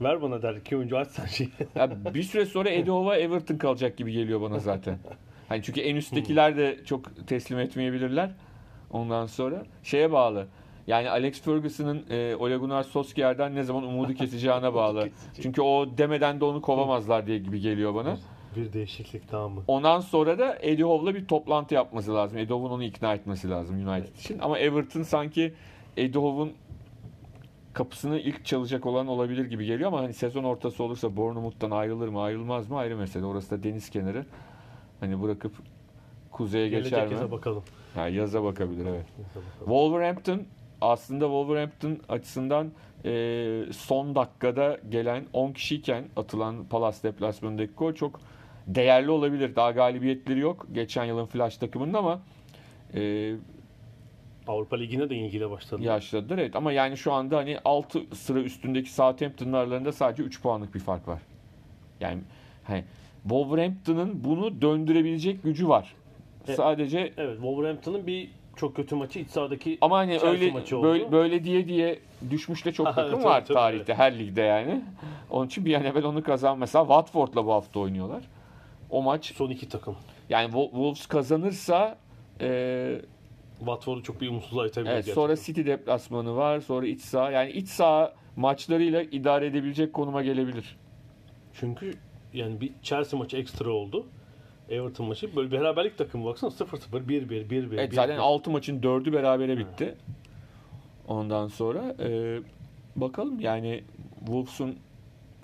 Ver bana der iki oyuncu açsan şey. Ya bir süre sonra Edova Everton kalacak gibi geliyor bana zaten. Hani çünkü en üsttekiler de çok teslim etmeyebilirler. Ondan sonra şeye bağlı. Yani Alex Ferguson'ın e, Ole Gunnar Solskjaer'den ne zaman umudu keseceğine bağlı. Çünkü o demeden de onu kovamazlar diye gibi geliyor bana. Bir değişiklik tamam mı? Ondan sonra da Eddie Howe'la bir toplantı yapması lazım. Eddie Howe'un onu ikna etmesi lazım United için. Ama Everton sanki Eddie Howe'un kapısını ilk çalacak olan olabilir gibi geliyor ama hani sezon ortası olursa Bournemouth'tan ayrılır mı ayrılmaz mı ayrı mesele. Orası da deniz kenarı. Hani bırakıp kuzeye geçer Gelecek mi? yaza bakalım. Ha, yaza bakabilir evet. Yaza bakalım. Wolverhampton aslında Wolverhampton açısından e, son dakikada gelen 10 kişiyken atılan Palace deplasmanındaki gol çok değerli olabilir. Daha galibiyetleri yok geçen yılın flash takımının ama e, Avrupa Ligi'ne de ilgiyle başladı. yaşladılar evet ama yani şu anda hani 6 sıra üstündeki Southampton'ın aralarında sadece 3 puanlık bir fark var. Yani hani Wolverhampton'ın bunu döndürebilecek gücü var. E- Sadece Evet Wolverhampton'ın bir çok kötü maçı iç sahadaki Ama hani öyle maçı oldu. böyle, böyle diye diye düşmüş de çok takım var tabii, tarihte her ligde yani. Onun için bir an evvel onu kazan. Mesela Watford'la bu hafta oynuyorlar. O maç son iki takım. yani Wo- Wolves kazanırsa e, Watford'u çok bir umutsuzluğa itebilir evet, gerçekten. sonra City deplasmanı var. Sonra iç saha. Yani iç saha maçlarıyla idare edebilecek konuma gelebilir. Çünkü yani bir Chelsea maçı ekstra oldu. Everton maçı böyle beraberlik takımı baksana 0-0, 1-1, 1-1. Evet 1-1. zaten 6 maçın 4'ü berabere bitti. Ondan sonra e, bakalım yani Wolves'un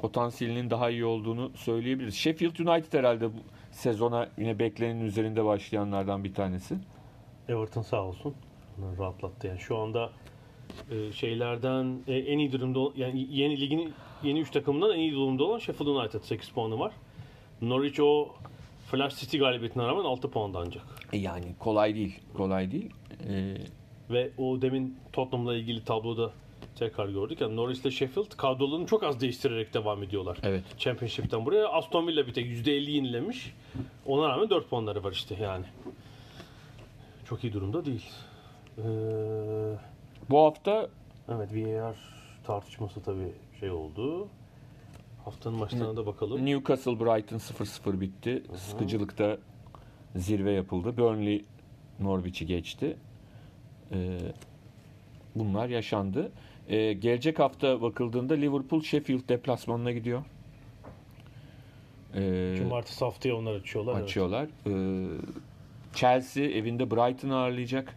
potansiyelinin daha iyi olduğunu söyleyebiliriz. Sheffield United herhalde bu sezona yine beklenenin üzerinde başlayanlardan bir tanesi. Everton sağ olsun. Onları rahatlattı yani. Şu anda e, şeylerden e, en iyi durumda yani yeni ligin yeni 3 takımından en iyi durumda olan Sheffield United 8 puanı var. Norwich o Flash City galibiyetine rağmen 6 puanda ancak. E yani kolay değil. Kolay değil. E, Ve o demin Tottenham'la ilgili tabloda tekrar gördük. Yani Norwich ile Sheffield kadrolarını çok az değiştirerek devam ediyorlar. evet. Championship'ten buraya. Aston Villa bir tek %50 yenilemiş. Ona rağmen 4 puanları var işte yani. Çok iyi durumda değil. Ee, Bu hafta evet VAR tartışması tabii şey oldu. Haftanın maçlarına da bakalım. Newcastle Brighton 0-0 bitti. Sıkıcılıkta zirve yapıldı. Burnley Norwich'i geçti. Ee, bunlar yaşandı. Ee, gelecek hafta bakıldığında Liverpool Sheffield deplasmanına gidiyor. Ee, Cumartesi haftaya onlar açıyorlar. evet. açıyorlar. Ee, Chelsea evinde Brighton'ı ağırlayacak.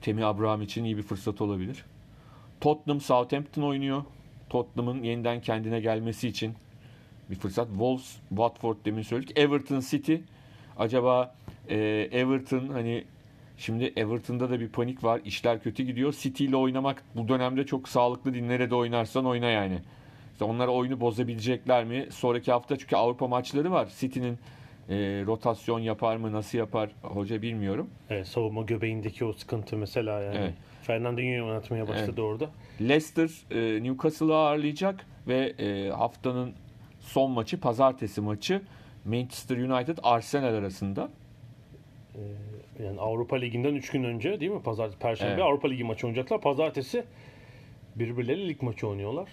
Temi Abraham için iyi bir fırsat olabilir. Tottenham Southampton oynuyor. Tottenham'ın yeniden kendine gelmesi için bir fırsat. Wolves, Watford demin söyledik. Everton City. Acaba e, Everton hani şimdi Everton'da da bir panik var. İşler kötü gidiyor. City ile oynamak bu dönemde çok sağlıklı değil. Nerede oynarsan oyna yani. İşte onlar oyunu bozabilecekler mi? Sonraki hafta çünkü Avrupa maçları var. City'nin e, rotasyon yapar mı? Nasıl yapar? Hoca bilmiyorum. Evet, savunma göbeğindeki o sıkıntı mesela yani. Evet. Fernandinho'yu oynatmaya başladı Evet. orada. Leicester e, Newcastle'ı ağırlayacak ve e, haftanın son maçı pazartesi maçı Manchester United Arsenal arasında. Yani Avrupa Ligi'nden 3 gün önce değil mi? Pazartesi, Perşembe Evet. Avrupa Ligi maçı oynayacaklar. Pazartesi birbirleriyle lig maçı oynuyorlar.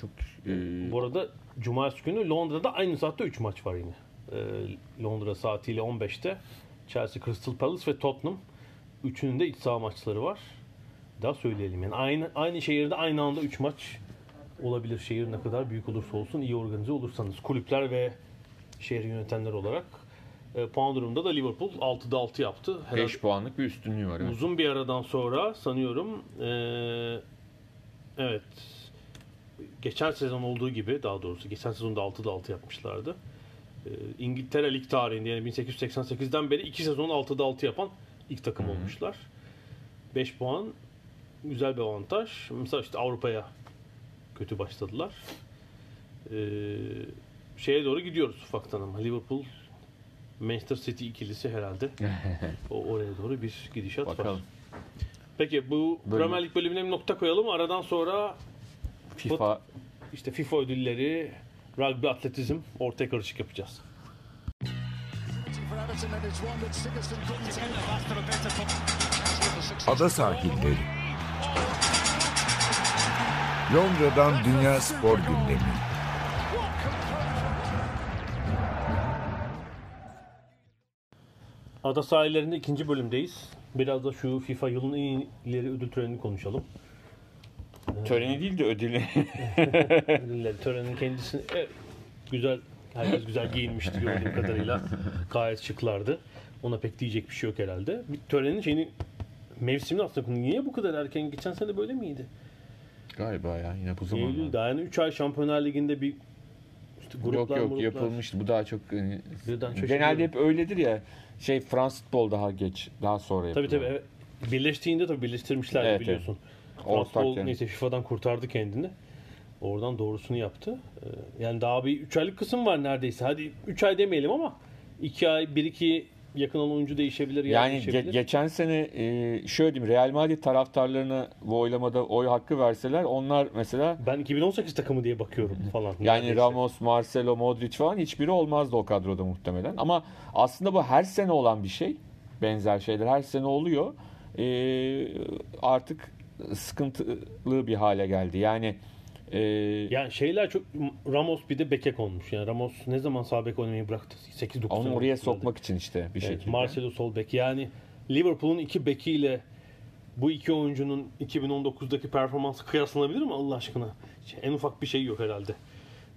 Çok e, Bu arada Cumartesi günü Londra'da aynı saatte 3 maç var yine. Ee, Londra saatiyle 15'te Chelsea, Crystal Palace ve Tottenham. Üçünün de iç saha maçları var. Daha söyleyelim yani aynı aynı şehirde aynı anda 3 maç olabilir. Şehir ne kadar büyük olursa olsun iyi organize olursanız kulüpler ve şehir yönetenler olarak. E, puan durumunda da Liverpool 6'da 6 yaptı. Herhalde 5 puanlık bir üstünlüğü var. Evet. Uzun bir aradan sonra sanıyorum eee, evet geçen sezon olduğu gibi daha doğrusu geçen sezonda 6'da 6 yapmışlardı. Eee, İngiltere Lig tarihinde yani 1888'den beri 2 sezon 6'da 6 yapan ilk takım olmuşlar. 5 puan güzel bir avantaj. Mesela işte Avrupa'ya kötü başladılar. Eee, şeye doğru gidiyoruz ufaktan ama Liverpool Manchester City ikilisi herhalde o oraya doğru bir gidişat var. Bakalım. Peki bu Bölüm. Premier Lig bölümüne bir nokta koyalım. Aradan sonra FIFA işte FIFA ödülleri, rugby, atletizm ortaya karışık yapacağız. Ada sahilleri. Londra'dan Dünya Spor Gündemi. Ada sahillerinde ikinci bölümdeyiz. Biraz da şu FIFA yılın en ileri ödül törenini konuşalım. töreni değil de ödülü. Ödüller törenin kendisini evet, güzel, herkes güzel giyinmişti gördüğüm kadarıyla. Gayet şıklardı. Ona pek diyecek bir şey yok herhalde. Bir törenin şeyini mevsimini aslında niye bu kadar erken? Geçen sene böyle miydi? Galiba ya yine bu zamanlar. Eylül daha yani 3 ay Şampiyonlar Ligi'nde bir işte gruplar Yok yok gruplar. yapılmıştı. Bu daha çok hani, Birden şaşırıyorum. genelde hep öyledir ya. Şey Fransız futbol daha geç, daha sonra Tabii yapılıyor. tabii. Evet. Birleştiğinde tabii birleştirmişler Evet, biliyorsun. Ortak Futbol yani. neyse FIFA'dan kurtardı kendini. Oradan doğrusunu yaptı. Ee, Yani daha bir 3 aylık kısım var neredeyse. Hadi 3 ay demeyelim ama 2 ay 1-2 yakın olan oyuncu değişebilir. yer Yani değişebilir. ge- geçen sene e, şöyle diyeyim Real Madrid taraftarlarına bu oylamada oy hakkı verseler onlar mesela ben 2018 takımı diye bakıyorum falan. yani neredeyse. Ramos, Marcelo, Modric falan hiçbiri olmazdı o kadroda muhtemelen. Ama aslında bu her sene olan bir şey. Benzer şeyler her sene oluyor. E, artık sıkıntılı bir hale geldi. Yani e, Yani şeyler çok Ramos bir de beke konmuş. Yani Ramos ne zaman sağ bek oynamayı bıraktı? 8-9 onu sene oraya sokmak için işte bir Evet, şekilde. Marcelo sol bek. Yani Liverpool'un iki bekiyle bu iki oyuncunun 2019'daki performansı kıyaslanabilir mi Allah aşkına? Hiç En ufak bir şey yok herhalde.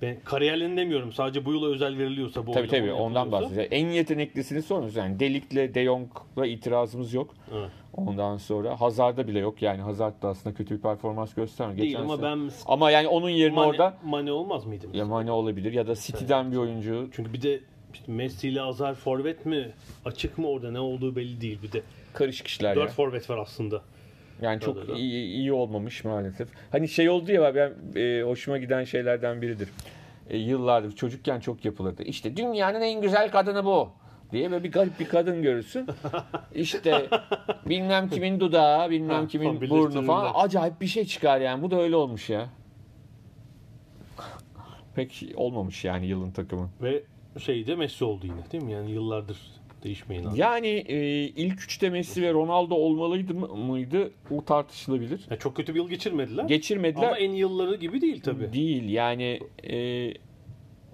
Ben kariyerlerini demiyorum. Sadece bu yıla özel veriliyorsa bu Tabii tabii ondan yapılıyorsa. bahsediyor. En yeteneklisini sormuyoruz. Yani Delik'le De Jong'la itirazımız yok. Evet. Ondan sonra Hazard'da bile yok. Yani Hazard da aslında kötü bir performans göstermiyor. Değil Geçen ama sene- ben Ama yani onun yerine Mane, orada Mane olmaz mıydı? mesela? Yamane olabilir ya da City'den bir oyuncu. Çünkü bir de işte Messi ile Azar forvet mi? Açık mı orada? Ne olduğu belli değil. Bir de Karışık işler 4 ya. forvet var aslında. Yani çok iyi, iyi olmamış maalesef. Hani şey oldu ya ben e, hoşuma giden şeylerden biridir. E, yıllardır çocukken çok yapılırdı. İşte dünyanın en güzel kadını bu diye böyle bir garip bir kadın görürsün. İşte bilmem kimin dudağı, bilmem kimin burnu falan. Acayip bir şey çıkar yani. Bu da öyle olmuş ya. Pek olmamış yani yılın takımı. Ve şeyde Messi oldu yine değil mi? Yani yıllardır Değişmeyin abi. Yani e, ilk üçte Messi ve Ronaldo olmalıydı mı- mıydı? O tartışılabilir. Ya çok kötü bir yıl geçirmediler. Geçirmediler. Ama en yılları gibi değil tabii. Değil yani e,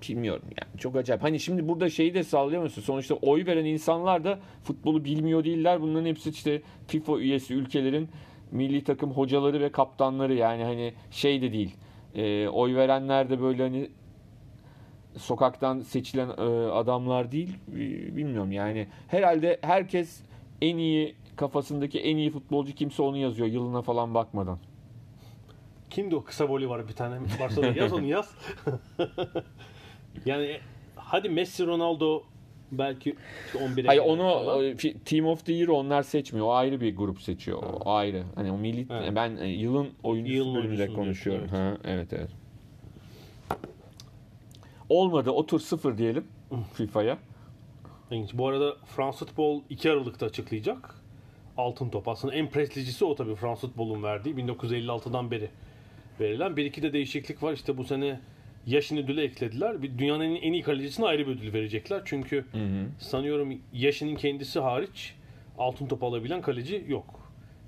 bilmiyorum yani çok acayip. Hani şimdi burada şeyi de sağlayamıyorsun. Sonuçta oy veren insanlar da futbolu bilmiyor değiller. Bunların hepsi işte FIFA üyesi ülkelerin milli takım hocaları ve kaptanları yani hani şey de değil. E, oy verenler de böyle hani sokaktan seçilen e, adamlar değil. Bilmiyorum yani. Herhalde herkes en iyi kafasındaki en iyi futbolcu kimse onu yazıyor yılına falan bakmadan. Kimdi o kısa boyu var bir tane Barcelona yaz onu yaz. yani hadi Messi Ronaldo belki 11'e Hayır onu falan. e, Team of the Year onlar seçmiyor. O ayrı bir grup seçiyor. O ayrı. Hani o milli Evet. ben e, yılın oyuncusu Yılın bölümünde konuşuyorum. diyorsun, Ha, evet evet. Olmadı. Otur sıfır diyelim FIFA'ya. Bu arada France Futbol 2 Aralık'ta açıklayacak. Altın top. Aslında en prestijlisi o tabii France Futbol'un verdiği. 1956'dan beri verilen. Bir iki de değişiklik var. İşte bu sene Yaşin ödülü eklediler. Bir dünyanın en- iyi kalecisine ayrı bir ödül verecekler. Çünkü sanıyorum Yaşin'in kendisi hariç altın top alabilen kaleci yok.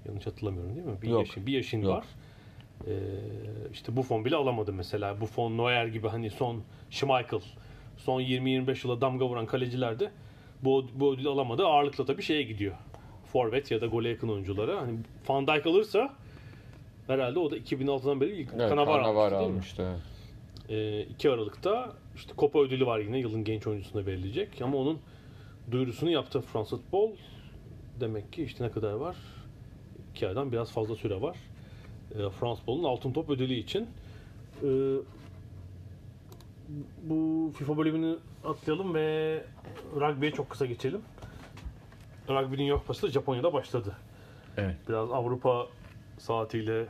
Yanlış hatırlamıyorum değil mi? Bir Yok. Yaşin, bir Yaşin Yok. var. Ee, işte Buffon bile alamadı mesela. Buffon, Neuer gibi hani son Schmeichel son 20-25 yıla damga vuran kaleciler de bu, bu ödülü alamadı. Ağırlıkla tabii şeye gidiyor. Forvet ya da gole yakın oyunculara. Hani Van Dijk alırsa herhalde o da 2006'dan beri ilk Evet, Cannavaro Cannavaro almıştı, almıştı. Evet. Ee, 2 Aralık'ta işte Copa ödülü var yine yılın genç oyuncusuna verilecek ama onun duyurusunu yaptı Fransa Futbol. Demek ki işte ne kadar var? 2 aydan biraz fazla süre var. Ee, Frans Futbol'un altın top ödülü için. Ee, bu FIFA bölümünü atlayalım ve rugby'ye çok kısa geçelim. Rugby Dünya Kupası da Japonya'da başladı. Evet. Biraz Avrupa saatiyle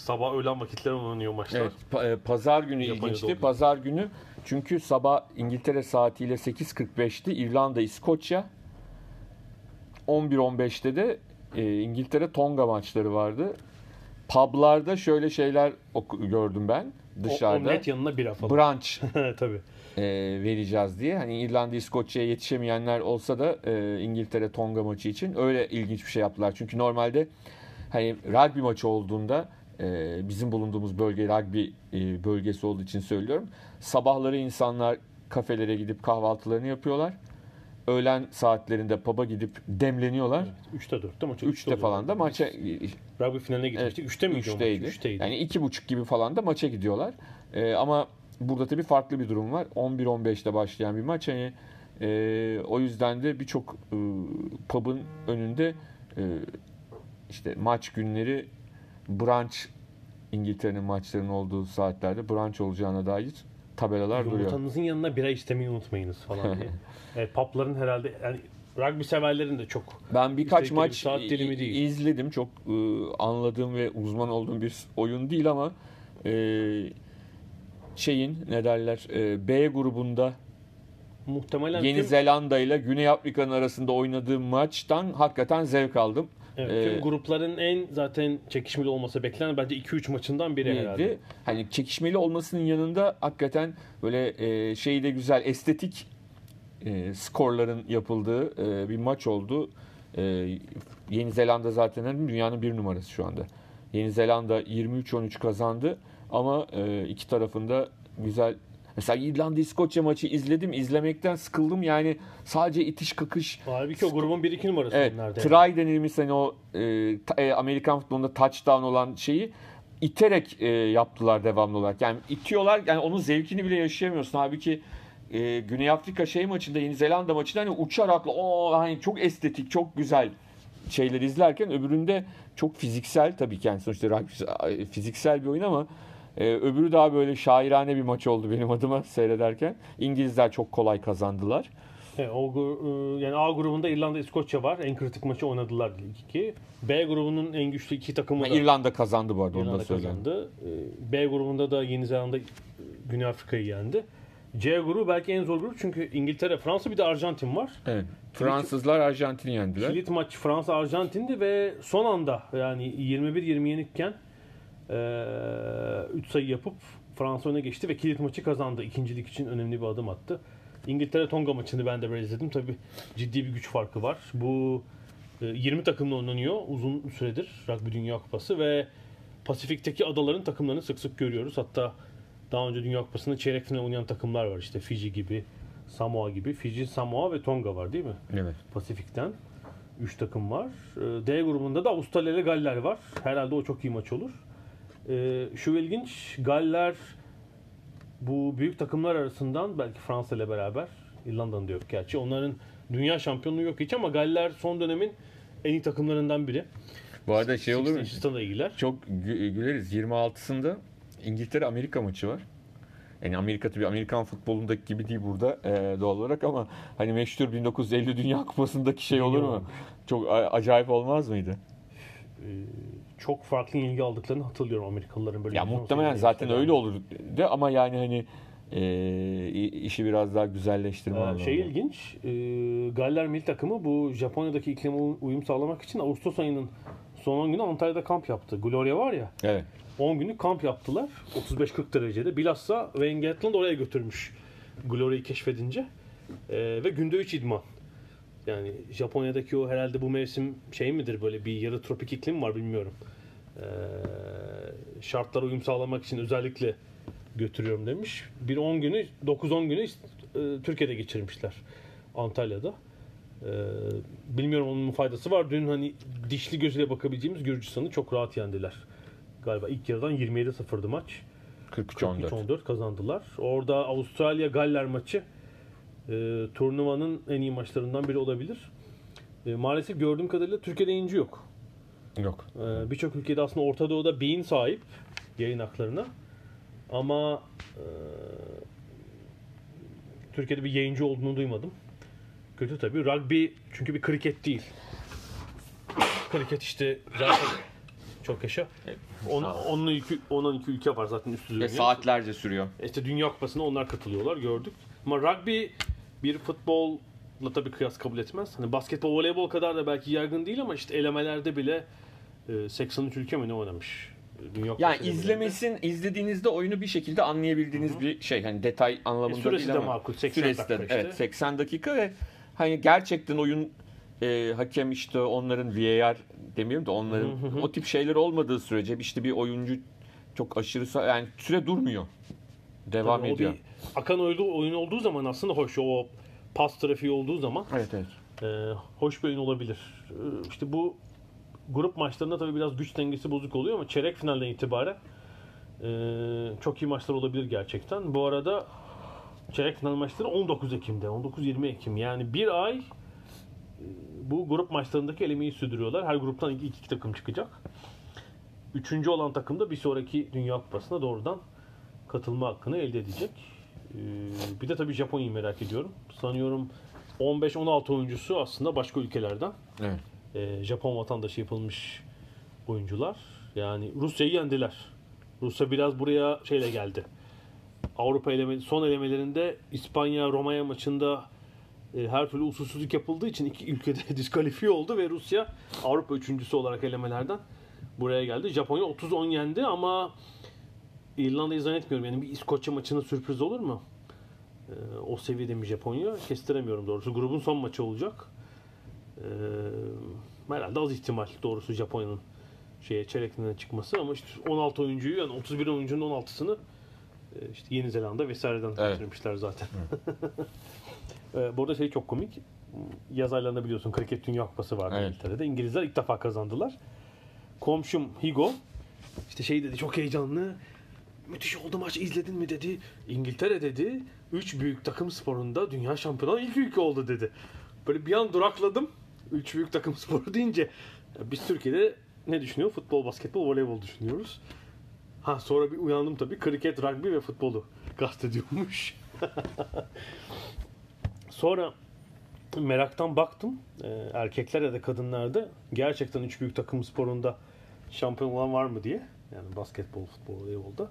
sabah öğlen vakitleri oynanıyor maçlar. Evet, pa- e, pazar günü Japonya'da ilginçti. oluyor. Pazar günü çünkü sabah İngiltere saatiyle 8.45'ti. İrlanda, İskoçya. 11.15'te de e, İngiltere Tonga maçları vardı. Publarda şöyle şeyler oku- gördüm ben O- dışarıda. Omlet yanına bira falan. Brunch Tabii. e, vereceğiz diye. Hani İrlanda, İskoçya'ya yetişemeyenler olsa da e, İngiltere Tonga maçı için öyle ilginç bir şey yaptılar. Çünkü normalde hani rugby maçı olduğunda e, bizim bulunduğumuz bölge rugby e, bölgesi olduğu için söylüyorum. Sabahları insanlar kafelere gidip kahvaltılarını yapıyorlar. Öğlen saatlerinde pub'a gidip demleniyorlar. 3'te 4'te maç. 3'te falan da maça Rugby finaline gitmiştik. 3'te miydi o maç? Üçteydi. 3'teydi. Yani iki buçuk gibi falan da maça gidiyorlar. Ee, ama burada tabii farklı bir durum var. 11-15'te başlayan bir maç. Hani e, o yüzden de birçok e, pub'ın önünde e, işte maç günleri brunch İngiltere'nin maçlarının olduğu saatlerde brunch olacağına dair tabelalar duruyor. Yumurtanızın yanına bira istemeyi unutmayınız falan diye. evet, papların herhalde yani rugby severlerin de çok Ben birkaç de bir maç saat dilimi değil. izledim. Çok e, anladığım ve uzman olduğum bir oyun değil ama e, şeyin ne derler e, B grubunda muhtemelen Yeni Zelanda ile Güney Afrika'nın arasında oynadığım maçtan hakikaten zevk aldım. Evet, tüm e, grupların en zaten çekişmeli olması beklenen bence 2-3 maçından biri herhalde. Neydi? Hani çekişmeli olmasının yanında hakikaten böyle e, şey de güzel estetik e, skorların yapıldığı e, bir maç oldu. E, Yeni Zelanda zaten hani dünyanın bir numarası şu anda. Yeni Zelanda 23-13 kazandı ama e, iki tarafında güzel Mesela İrlanda İskoçya maçı izledim. izlemekten sıkıldım. Yani sadece itiş kakış Halbuki o grubun 1-2 numarası Evet, onlarda. try denilmiş hani o e, e, Amerikan futbolunda touchdown olan şeyi iterek e, yaptılar devamlı olarak. Yani itiyorlar yani onun zevkini bile yaşayamıyorsun. Halbuki e, Güney Afrika şey maçında Yeni Zelanda maçında hani uçarak o hani çok estetik, çok güzel şeyler izlerken öbüründe çok fiziksel tabii ki yani sonuçta rugby fiziksel bir oyun ama e, öbürü daha böyle şairane bir maç oldu benim adıma seyrederken. İngilizler çok kolay kazandılar. Evet, o, e, yani A grubunda İrlanda İskoçya var. En kritik maçı oynadılar ilk iki. B grubunun en güçlü iki takımı da İrlanda kazandı bu arada onu da İrlanda söyleyeyim. kazandı. Ee, B grubunda da Yeni Zelanda e, Güney Afrika'yı yendi. C grubu belki en zor grup çünkü İngiltere, Fransa bir de Arjantin var. Evet. Fransızlar Arjantin'i yendiler. Kilit maç Fransa Arjantin'di ve son anda yani 21-20 yenikken 3 sayı yapıp Fransa öne geçti ve kilit maçı kazandı. İkincilik için önemli bir adım attı. İngiltere Tonga maçını ben de böyle izledim. Tabii ciddi bir güç farkı var. Bu e, 20 takımla oynanıyor uzun süredir Rugby Dünya Kupası ve Pasifik'teki adaların takımlarını sık sık görüyoruz. Hatta daha önce Dünya Kupası'nda çeyrek final oynayan takımlar var. İşte Fiji gibi, Samoa gibi. Fiji, Samoa ve Tonga var değil mi? Evet. Pasifik'ten. 3 takım var. Ee, D grubunda da Avustralya ile Galler var. Herhalde o çok iyi maç olur. Ee, Şu ilginç, Galler bu büyük takımlar arasından belki Fransa ile beraber, İrlanda'nın da yok gerçi. Onların dünya şampiyonluğu yok hiç ama Galler son dönemin en iyi takımlarından biri. Bu arada şey olur mu? Çok gü- güleriz. 26'sında İngiltere Amerika maçı var. Yani Amerika tabii Amerikan futbolundaki gibi değil burada e, doğal olarak ama hani meşhur 1950 Dünya Kupası'ndaki şey olur mu? Çok acayip olmaz mıydı? Çok farklı ilgi aldıklarını hatırlıyorum Amerikalıların böyle. Ya muhtemelen zaten yapmışlar. öyle olur de ama yani hani e, işi biraz daha güzelleştirme Ee, anlamında. şey ilginç, e, Galler milli takımı bu Japonya'daki iklime uy- uyum sağlamak için Ağustos ayının son 10 günü Antalya'da kamp yaptı. Gloria var ya, Evet. 10 günlük kamp yaptılar. 35-40 derecede. Bilhassa Wayne Gatland oraya götürmüş Gloria'yı keşfedince. Ee, ve günde 3 idman. Yani Japonya'daki o herhalde bu mevsim şey midir böyle bir yarı tropik iklim var bilmiyorum. Ee, şartlara uyum sağlamak için özellikle götürüyorum demiş. Bir 10 günü 9-10 günü e, Türkiye'de geçirmişler Antalya'da. Ee, bilmiyorum onun faydası var. Dün hani dişli gözüyle bakabileceğimiz Gürcistan'ı çok rahat yendiler. Galiba ilk yarıdan 27-0'dı maç. 43-14. 43-14 kazandılar. Orada Avustralya Galler maçı e, turnuvanın en iyi maçlarından biri olabilir. E, maalesef gördüğüm kadarıyla Türkiye'de yayıncı yok. Yok. E, Birçok ülkede aslında Orta Doğu'da beyin sahip yayın haklarına. Ama e, Türkiye'de bir yayıncı olduğunu duymadım. Kötü tabii. Rugby çünkü bir kriket değil. Kriket işte zaten çok yaşa. On, onun iki, 12 ülke var zaten üst düzey. Ve saatlerce sürüyor. İşte Dünya Kupası'na onlar katılıyorlar gördük. Ama rugby bir futbolla tabii kıyas kabul etmez. Hani basketbol, voleybol kadar da belki yaygın değil ama işte elemelerde bile e, 83 ülke mi ne oynamış? E, Dünya Kupası Yani izlemesin, izlediğinizde oyunu bir şekilde anlayabildiğiniz bir şey. Hani detay anlamında E, süresi değil de ama. makul, 80 süresi dakika de, işte. Evet 80 dakika ve hani gerçekten oyun e, hakem işte onların VAR demiyorum da onların o tip şeyler olmadığı sürece işte bir oyuncu çok aşırı yani süre durmuyor. Devam Tabii o ediyor. bir akan oyun, oyun olduğu zaman aslında hoş. O pas trafiği olduğu zaman Evet evet. e, hoş bir oyun olabilir. E, işte bu grup maçlarında tabii biraz güç dengesi bozuk oluyor ama çeyrek finalden itibaren e, çok iyi maçlar olabilir gerçekten. Bu arada çeyrek final maçları 19 Ekim'de, 19-20 Ekim. Yani bir ay e, bu grup maçlarındaki elemeyi sürdürüyorlar. Her gruptan iki, iki takım çıkacak. Üçüncü olan takım da bir sonraki Dünya Kupası'na doğrudan katılma hakkını elde edecek. Ee, bir de tabii Japonya'yı merak ediyorum. Sanıyorum 15-16 oyuncusu aslında başka ülkelerden. Evet. Ee, Japon vatandaşı yapılmış oyuncular. Yani Rusya'yı yendiler. Rusya biraz buraya şeyle geldi. Avrupa eleme, son elemelerinde İspanya Romanya maçında e, her türlü usulsüzlük yapıldığı için iki ülkede diskalifiye oldu ve Rusya Avrupa üçüncüsü olarak elemelerden buraya geldi. Japonya 30-10 yendi ama İrlanda'yı zannetmiyorum. Yani bir İskoçya maçının sürpriz olur mu? Ee, o seviyede mi Japonya? Kestiremiyorum doğrusu. Grubun son maçı olacak. Ee, herhalde az ihtimal doğrusu Japonya'nın şeye çeyrek finaline çıkması ama işte 16 oyuncuyu yani 31 oyuncunun 16'sını e, işte Yeni Zelanda vesaireden Evet. getirmişler zaten. Ee, bu arada şey çok komik. Yaz aylarında biliyorsun kriket dünya kupası vardı Evet. İngiltere'de. İngilizler ilk defa kazandılar. Komşum Higo işte şey dedi çok heyecanlı. Müthiş oldu maç izledin mi dedi. İngiltere dedi. Üç büyük takım sporunda dünya şampiyonu ilk ülke oldu dedi. Böyle bir an durakladım. Üç büyük takım sporu deyince biz Türkiye'de ne düşünüyor? Futbol, basketbol, voleybol düşünüyoruz. Ha sonra bir uyandım tabii. Kriket, rugby ve futbolu kastediyormuş. sonra meraktan baktım. Ee, erkekler ya da kadınlarda gerçekten üç büyük takım sporunda şampiyon olan var mı diye. Yani basketbol, futbol, voleybolda.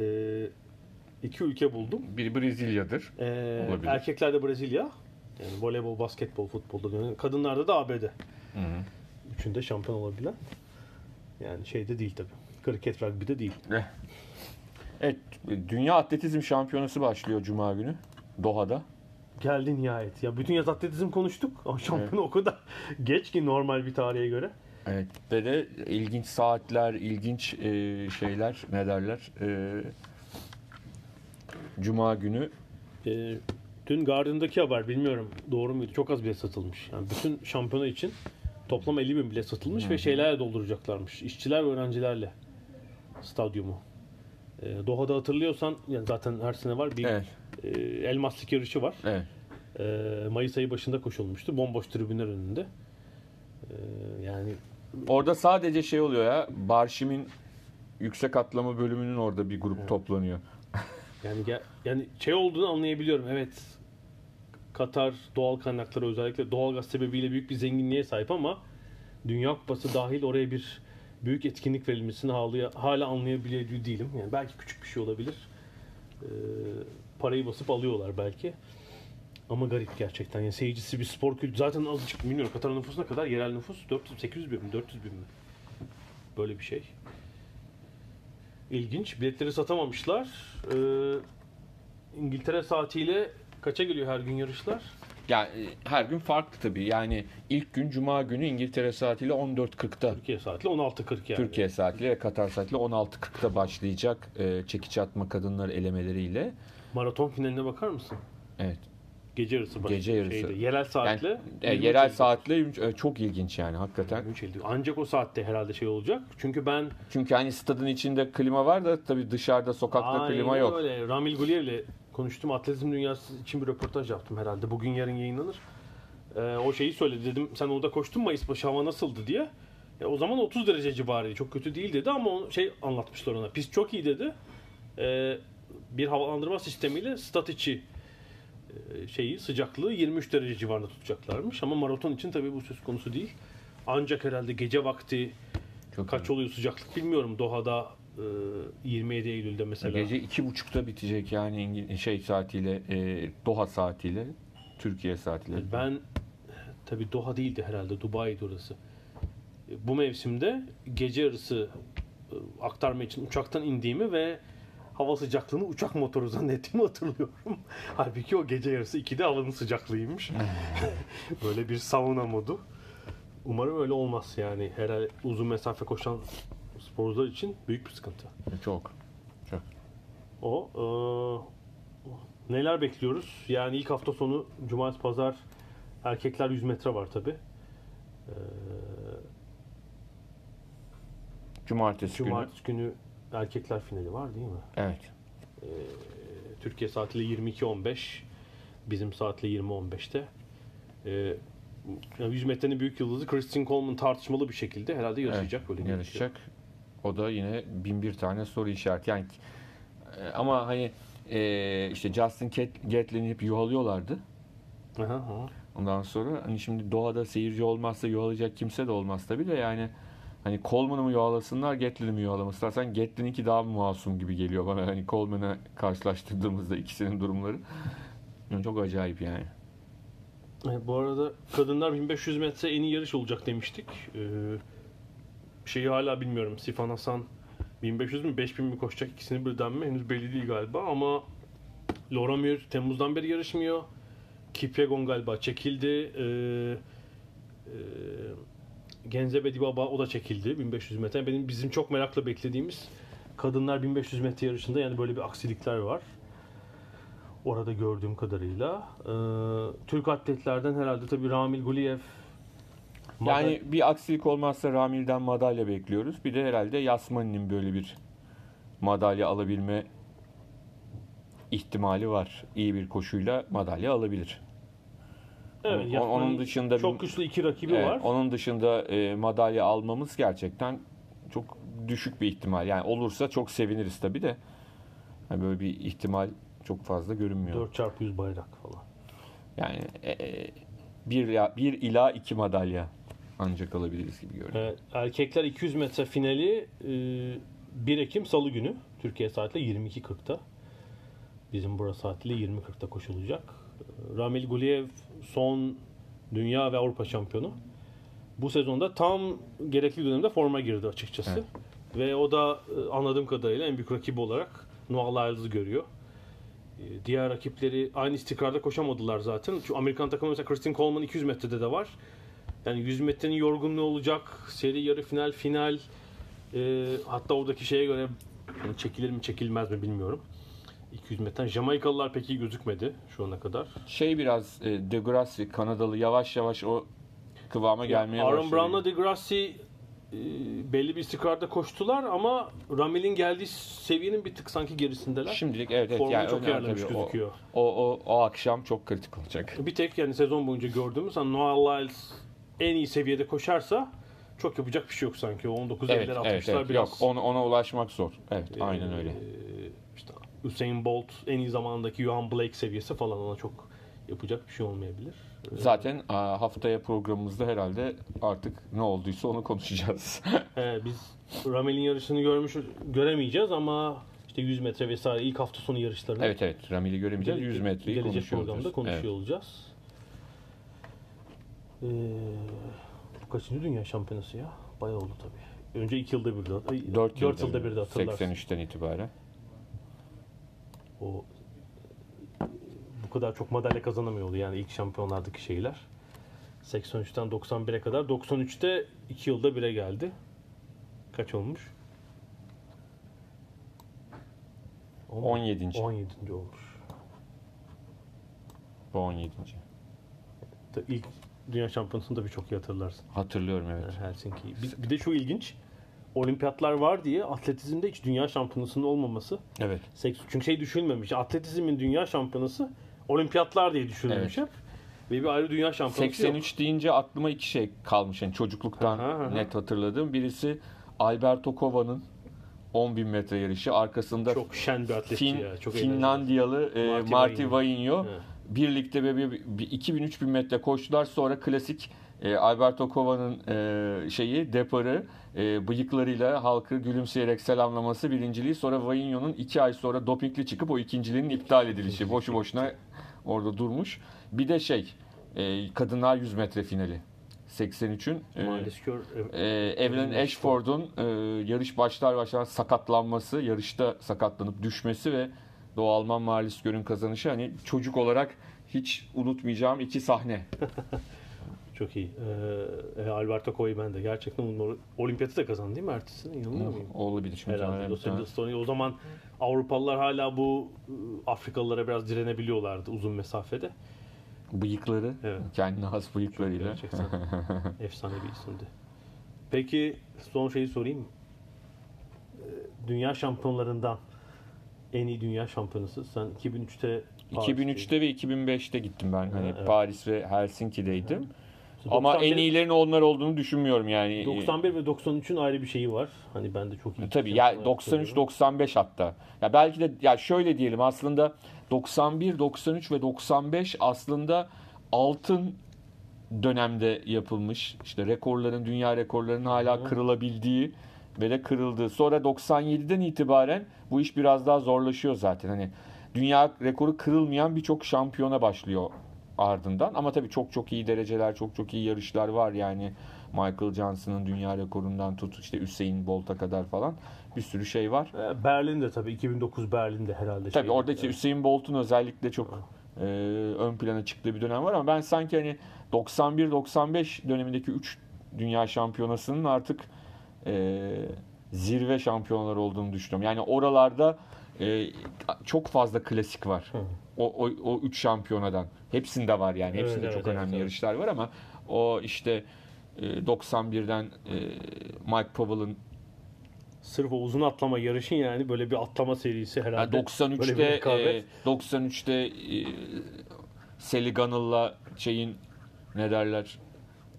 Ee, iki ülke buldum. Biri Brezilya'dır. Ee, Olabilir. erkeklerde Brezilya. Yani voleybol, basketbol, futbolda. Yani kadınlarda da ABD. Hı hı. Üçünde şampiyon olabilen. Yani şeyde değil tabii. Kriket, rugby'de değil. Eh. Evet, Dünya Atletizm Şampiyonası başlıyor Cuma günü Doha'da. geldi nihayet. Ya bütün yaz atletizm konuştuk ama şampiyonu o kadar geç ki normal bir tarihe göre. Evet ve de ilginç saatler, ilginç e, şeyler ne derler. E, Cuma günü Ee, dün Guardian'daki haber bilmiyorum doğru muydu? Çok az bilet satılmış. Yani bütün şampiyona için toplam 50 bin bilet satılmış ve şeylerle dolduracaklarmış. İşçiler ve öğrencilerle stadyumu. Ee, Doha'da hatırlıyorsan yani zaten her sene var bir evet, e, elmaslık yarışı var. evet. Ee, Mayıs ayı başında koşulmuştu. Bomboş tribünler önünde. Ee, yani Orada sadece şey oluyor ya. Barşim'in yüksek atlama bölümünün orada bir grup toplanıyor. Yani yani şey olduğunu anlayabiliyorum. Evet. Katar doğal kaynakları özellikle doğalgaz sebebiyle büyük bir zenginliğe sahip ama Dünya Kupası dahil oraya bir büyük etkinlik verilmesini hala, hala anlayabiliyor değilim. Yani belki küçük bir şey olabilir. Ee, parayı basıp alıyorlar belki. Ama garip gerçekten. Yani seyircisi bir spor kültürü. Zaten azıcık bilmiyorum. Katar nüfusuna kadar yerel nüfus 400 800 bin mi 400 bin mi? Böyle bir şey. İlginç. Biletleri satamamışlar. Ee, İngiltere saatiyle kaça geliyor her gün yarışlar? Yani e, her gün farklı tabii. Yani ilk gün Cuma günü İngiltere saatiyle 14.40'da. Türkiye saatiyle 16.40 yani. Türkiye saatiyle ve Katar saatiyle 16.40'da başlayacak e, çekiç atma kadınlar elemeleriyle. Maraton finaline bakar mısın? Evet. Gece yarısı başlıyor. Gece yarısı. Şeyde, yerel saatle. Yani, e, 23.50. yerel saatle e, çok ilginç yani hakikaten. 23.50. Ancak o saatte herhalde şey olacak. Çünkü ben Çünkü hani stadın içinde klima var da tabii dışarıda sokakta Aynen klima yok. öyle. Ramil Guliyev'le konuştum. Atletizm dünyası için bir röportaj yaptım herhalde. Bugün yarın yayınlanır. Ee, o şeyi söyledi dedim. Sen orada koştun Mayıs başı hava nasıldı diye. Ya o zaman 30 derece civarıydı. Çok kötü değil dedi ama o şey anlatmışlar ona. Pist çok iyi dedi. Ee, bir havalandırma sistemiyle stat içi şeyi sıcaklığı 23 derece civarında tutacaklarmış. Ama maraton için tabii bu söz konusu değil. Ancak herhalde gece vakti Çok kaç oluyor sıcaklık bilmiyorum. Doha'da e, 27 Eylül'de mesela. Gece iki buçukta bitecek yani İngil- şey saatiyle e, Doha saatiyle Türkiye saatiyle. Ben tabi Doha değildi herhalde Dubai'di orası. Bu mevsimde gece yarısı e, aktarma için uçaktan indiğimi ve hava sıcaklığını uçak motoru zannettiğimi hatırlıyorum. Halbuki o gece yarısı 2'de havanın sıcaklığıymış. Böyle bir sauna modu. Umarım öyle olmaz yani. Herhalde uzun mesafe koşan sporcular için büyük bir sıkıntı. Çok. Çok. O eee, neler bekliyoruz? Yani ilk hafta sonu cumartesi pazar erkekler 100 metre var tabi. Cumartesi, günü. Cumartesi günü erkekler finali var değil mi? Evet. Türkiye saatiyle 22.15 bizim saatle 20.15'te. Eee yani 100 metrenin büyük yıldızı Christine Coleman tartışmalı bir şekilde herhalde yarışacak. Evet, öyle yarışacak. O da yine bin bir tane soru işareti. Yani e, ama hani e, işte Justin Gat- Gatlin'i hep yuhalıyorlardı. Aha, aha. Ondan sonra hani şimdi doğada seyirci olmazsa yuhalayacak kimse de olmaz tabii de yani hani Coleman'ı mı yuhalasınlar Gatlin'i mi yuhalamasınlar? Sen Gatlin'inki daha masum gibi geliyor bana hani Coleman'ı karşılaştırdığımızda ikisinin durumları. Yani çok acayip yani. E, bu arada kadınlar 1500 metre en iyi yarış olacak demiştik. Ee, şeyi hala bilmiyorum. Sifan Hasan 1500 mü 5000 mi koşacak ikisini birden mi henüz belli değil galiba ama Laura Muir Temmuz'dan beri yarışmıyor. Kipyegon galiba çekildi. Ee, e, Genzebe Dibaba o da çekildi 1500 metre. Benim bizim çok merakla beklediğimiz kadınlar 1500 metre yarışında yani böyle bir aksilikler var. Orada gördüğüm kadarıyla. Ee, Türk atletlerden herhalde tabii Ramil Guliyev Yani bir aksilik olmazsa Ramil'den madalya bekliyoruz. Bir de herhalde Yasmani'nin böyle bir madalya alabilme ihtimali var. İyi bir koşuyla madalya alabilir. Evet, o- Yasmani onun dışında çok güçlü iki rakibi Evet, var. Onun dışında e, madalya almamız gerçekten çok düşük bir ihtimal. Yani olursa çok seviniriz tabii de. Yani böyle bir ihtimal çok fazla görünmüyor. 4 çarpı 100 bayrak falan. Yani e, e, bir, bir ila iki madalya ancak alabiliriz gibi görünüyor. Ee, erkekler 200 metre finali e, 1 Ekim Salı günü Türkiye saatiyle 22.40'da. Bizim burası saatiyle 20.40'da koşulacak. Ramil Guliyev son dünya ve Avrupa şampiyonu. Bu sezonda tam gerekli dönemde forma girdi açıkçası. Evet. Ve o da e, anladığım kadarıyla en büyük rakibi olarak Noah Lyles'ı görüyor. E, Diğer rakipleri aynı istikrarda koşamadılar zaten. Şu Amerikan takımı mesela Christian Coleman 200 metrede de var. Yani 100 metrenin yorgunluğu olacak. Seri yarı final, final. E, hatta oradaki şeye göre yani çekilir mi çekilmez mi bilmiyorum. 200 metreden. Jamaikalılar pek iyi gözükmedi şu ana kadar. Şey biraz e, Degrassi Kanadalı yavaş yavaş o kıvama gelmeye Aaron başladı. Brown'la Degrassi e, belli bir istikrarda koştular ama Ramel'in geldiği seviyenin bir tık sanki gerisindeler. Şimdilik evet evet Formunu yani çok yerlemiş gözüküyor. O, o, o akşam çok kritik olacak. Bir tek yani sezon boyunca gördüğümüz hani Noah Lyles en iyi seviyede koşarsa çok yapacak bir şey yok sanki. O 19 Evet, eller evet, 60'lar evet. biraz. Yok ona, ona ulaşmak zor. Evet aynen öyle. Ee, işte Usain Bolt en iyi zamandaki Johan Blake seviyesi falan ona çok yapacak bir şey olmayabilir. Zaten aa, haftaya programımızda herhalde artık ne olduysa onu konuşacağız. He, biz Ramel'in yarışını görmüş göremeyeceğiz ama işte 100 metre vesaire ilk hafta sonu yarışlarını evet evet Ramil'i göremeyeceğiz. 100 metreyi gelecek konuşuyor programda olacağız. konuşuyor Evet. olacağız. Ee, bu kaçıncı dünya şampiyonası ya? Bayağı oldu tabii. Önce 2 yılda bir de, 4 4 yılda bir de hatırlarsın. 83'ten itibaren. O bu kadar çok madalya kazanamıyordu yani ilk şampiyonlardaki şeyler. 83'ten 91'e kadar. 93'te 2 yılda 1'e geldi. Kaç olmuş? 17. 17. olmuş. Bu 17. Ta- İlk dünya şampiyonasını da birçok iyi hatırlarsın. Hatırlıyorum evet. Helsinki. Bir, bir de şu ilginç. Olimpiyatlar var diye atletizmde hiç dünya şampiyonasının olmaması. Evet. Çünkü şey düşünülmemiş. Atletizmin dünya şampiyonası olimpiyatlar diye düşünülmüş hep. Ve bir ayrı dünya şampiyonası yok. 83 deyince aklıma iki şey kalmış. Yani çocukluktan Aha, aha. net hatırladığım. Birisi Alberto Kova'nın 10.000 metre yarışı. Arkasında Çok şen bir atletçi Fin, ya. Çok Finlandiyalı e, Marty Marty Vainio. Evet. birlikte bir, bir, bir 2000-3000 metre koştular. Sonra klasik e, Alberto Kova'nın e, şeyi deparı e, bıyıklarıyla halkı gülümseyerek selamlaması birinciliği. Sonra Vainio'nun iki ay sonra dopingli çıkıp o ikinciliğinin iptal edilişi. Boşu boşuna orada durmuş. Bir de şey e, kadınlar 100 metre finali. 83'ün e, kör. e, Evelyn Ashford'un e, yarış başlar başlamaz sakatlanması, yarışta sakatlanıp düşmesi ve Doğu Alman Marlis Gör'ün kazanışı hani çocuk olarak hiç unutmayacağım iki sahne. Çok iyi. Ee, e, Alberto Coy ben de. Gerçekten bunun olimpiyatı da kazandı değil mi ertesinde? Yanılmıyor muyum? Olabilir Herhalde. muhtemelen. Los. O zaman Avrupalılar hala bu ıı, Afrikalılara biraz direnebiliyorlardı uzun mesafede. Bıyıkları, Evet. kendine has bıyıklarıyla. Gerçekten efsane bir isimdi. Peki son şeyi sorayım. Ee, Dünya şampiyonlarından en iyi dünya şampiyonası. Sen 2003'te 2003'te ve 2005'te gittim ben. Hani evet. Paris ve Helsinki'deydim. Paris'te. Ama 91 en iyilerin onlar olduğunu düşünmüyorum yani. 91 ve 93'ün ayrı bir şeyi var. Hani ben de çok iyi. E, Tabii ya 93 95 hatta. Ya belki de ya şöyle diyelim aslında 91 93 ve 95 aslında altın dönemde yapılmış. İşte rekorların dünya rekorlarının hala kırılabildiği ve de kırıldığı. Sonra 97'den itibaren bu iş biraz daha zorlaşıyor zaten. Hani dünya rekoru kırılmayan birçok şampiyona başlıyor ardından. Ama tabii çok çok iyi dereceler, çok çok iyi yarışlar var yani. Michael Johnson'ın dünya rekorundan tut işte Usain Bolt'a kadar falan bir sürü şey var. Ee, Berlin'de tabii 2009 Berlin'de herhalde. Tabii şey- orada işte Usain Bolt'un özellikle çok e, ön plana çıktığı bir dönem var ama ben sanki hani 91-95 dönemindeki 3 dünya şampiyonasının artık e, zirve şampiyonalar olduğunu düşünüyorum. Yani oralarda e, çok fazla klasik var. O, o, o üç şampiyonadan. Hepsinde var yani. Hepsinde evet, çok evet, önemli evet. yarışlar var ama o işte e, 91'den e, Mike Powell'ın Sırf o uzun atlama yarışın yani böyle bir atlama serisi Yani herhalde. Bir 93'te rekabet. e, 93'te e, Sally Gunnell'la şeyin ne derler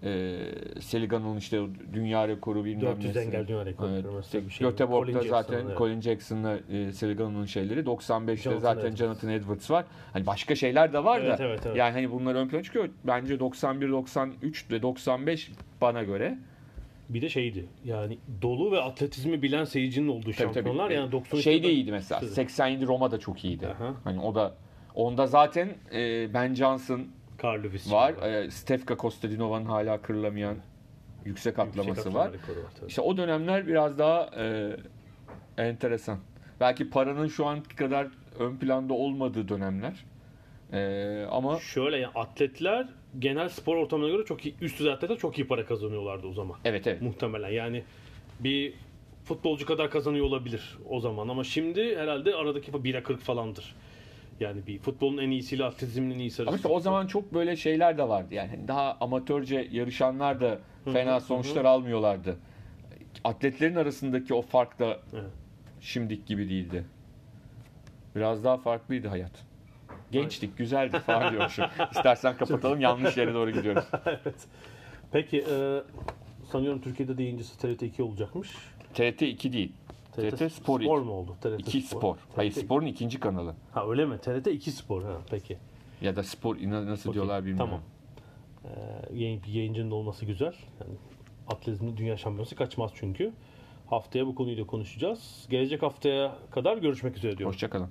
e, Gunnell'ın işte dünya rekoru bilmem 400 nesi. engel dünya rekoru Evet. bir şey. Göteborg'da Colin zaten evet. Colin Jackson'la e, Gunnell'ın şeyleri 95'te Jonathan zaten Edwards. Jonathan Edwards var. Hani başka şeyler de var Evet, da. evet, evet. Yani hani bunlar ön plana çıkıyor. Bence 91 93 ve 95 bana göre Bir de şeydi yani dolu ve atletizmi bilen seyircinin olduğu Tabii, şampiyonlar tabii. yani 93'te Şey de iyiydi mesela. 87 Roma da çok iyiydi. Aha. Hani o da onda zaten e, Ben Johnson Carl Lewis var. E, Stefka Kostadinova'nın hala kırılamayan yüksek atlaması Yüksek var. var tabii. İşte o dönemler biraz daha e, enteresan. Belki paranın şu an kadar ön planda olmadığı dönemler. Ee, ama Şöyle yani atletler genel spor ortamına göre çok iyi, üst düzey atletler çok iyi para kazanıyorlardı o zaman. evet evet. Muhtemelen yani bir futbolcu kadar kazanıyor olabilir o zaman ama şimdi herhalde aradaki 1'e 40 falandır. Yani bir futbolun en iyisiyle atletizmin en iyisi Ama arasında. işte o zaman çok böyle şeyler de vardı. Yani daha amatörce yarışanlar da fena sonuçlar almıyorlardı. Atletlerin arasındaki o fark da Evet. şimdiki gibi değildi. Biraz daha farklıydı hayat. Gençtik, güzeldi falan diyormuşum. İstersen kapatalım yanlış yere doğru gidiyoruz. evet. Peki e, sanıyorum Türkiye'de de yayıncısı TRT 2 olacakmış. TRT 2 değil. TRT Spor 2. mu oldu? TRT 2 Spor. Hayır TRT Spor'un ikinci kanalı. Ha öyle mi? TRT 2 Spor ha peki. Ya da Spor nasıl Okey, diyorlar bilmiyorum. Tamam. Ee, yayın, bir yayıncının olması güzel. Yani atletizmde dünya şampiyonası kaçmaz çünkü. Haftaya bu konuyu da konuşacağız. Gelecek haftaya kadar görüşmek üzere diyorum. Hoşçakalın.